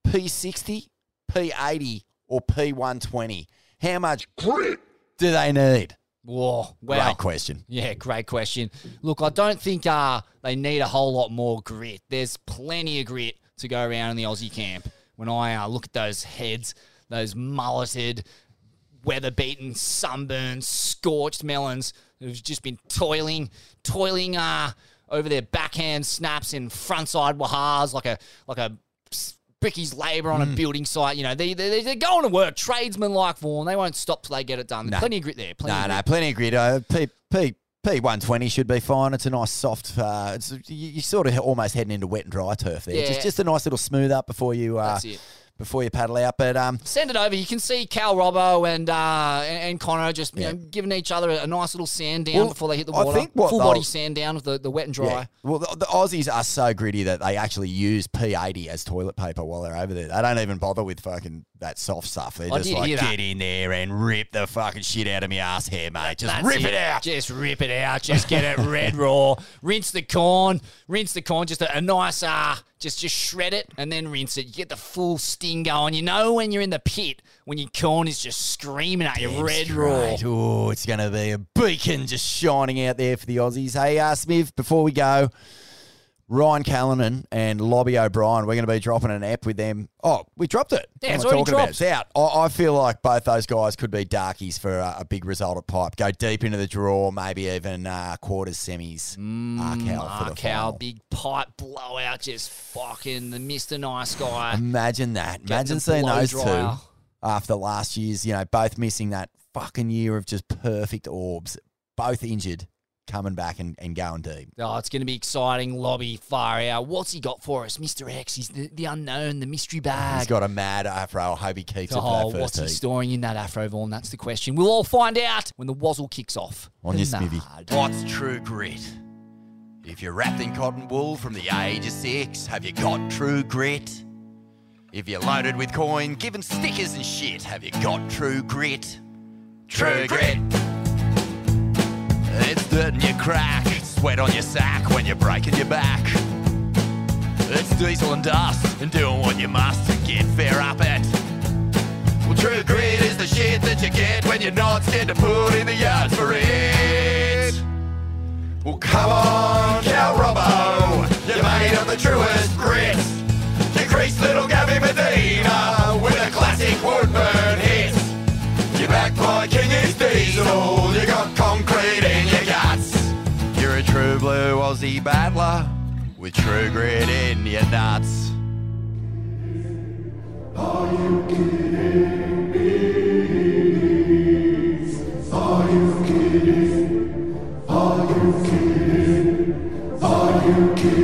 P60, P80, or P120, how much grit do they need? Whoa, wow. Great question. Yeah, great question. Look, I don't think uh, they need a whole lot more grit. There's plenty of grit to go around in the Aussie camp. When I uh, look at those heads, those mulleted, weather beaten, sunburned, scorched melons who've just been toiling, toiling uh, over their backhand snaps and frontside wahas like a like a bricky's labour on a Mm. building site. You know, they, they, they're going to work. Tradesmen like Vaughan, they won't stop till they get it done. No. Plenty of grit there. Plenty No, of no, grit. plenty of grit. Uh, P, P, P120 should be fine. It's a nice soft. Uh, it's you, you're sort of almost heading into wet and dry turf there. Yeah. Just just a nice little smooth up before you uh, That's it. Before you paddle out. But um, Send it over. You can see Cal Robbo and uh, and, Connor just you Yeah. know, giving each other a, nice little sand down Well, before they hit the water. I think what Full body sand down with the, the wet and dry. Yeah. Well, the, the Aussies are so gritty that they actually use P80 as toilet paper while they're over there. They don't even bother with fucking that soft stuff. They're I just did like, hear that. get in there and rip the fucking shit out of my ass hair, mate. Just That's rip it. out. Just rip it out. Just get it red raw. Rinse the corn. Rinse the corn. Just a, a nice uh just just shred it and then rinse it. You get the full sting going. You know when you're in the pit when your corn is just screaming at you red raw. Oh, it's going to be a beacon just shining out there for the Aussies. Hey, uh, Smith, before we go, Ryan Callinan and Lobby O'Brien, we're going to be dropping an app with them. Oh, we dropped it. Yeah, it's am I already talking about? dropped. It's out. I, I feel like both those guys could be darkies for a, a big result at Pipe. Go deep into the draw, maybe even uh, quarters, semis. Mm, Arcal for the final. big pipe blowout, just fucking the Mr. Nice Guy. Imagine that. Imagine seeing those dryer. two after last year's, you know, both missing that fucking year of just perfect orbs, both injured, coming back and, and going deep. Oh, it's going to be exciting. Lobby far out. What's he got for us? Mr. X, he's the, the unknown, the mystery bag. He's got a mad afro. I hope he keeps it for Oh, that what's first he storing in that afro Vaughan? That's the question. We'll all find out when the wazzle kicks off. On your Bernard. smithy. What's true grit? If you're wrapped in cotton wool from the age of six, have you got true grit? If you're loaded with coin, given stickers and shit, have you got true grit? True grit. It's dirt in your crack, sweat on your sack when you're breaking your back. It's diesel and dust and doing what you must to get fair up at. Well, true grit is the shit that you get when you're not scared to put in the yards for it. Well, come on, Cal Robbo, you're made of the truest grit. You creased little Gabby Medina with a classic woodburn Back back King is diesel. You got concrete in your guts. You're a true blue Aussie battler with true grit in your nuts. Are you kidding me? Are you kidding? Are you kidding? Are you kidding?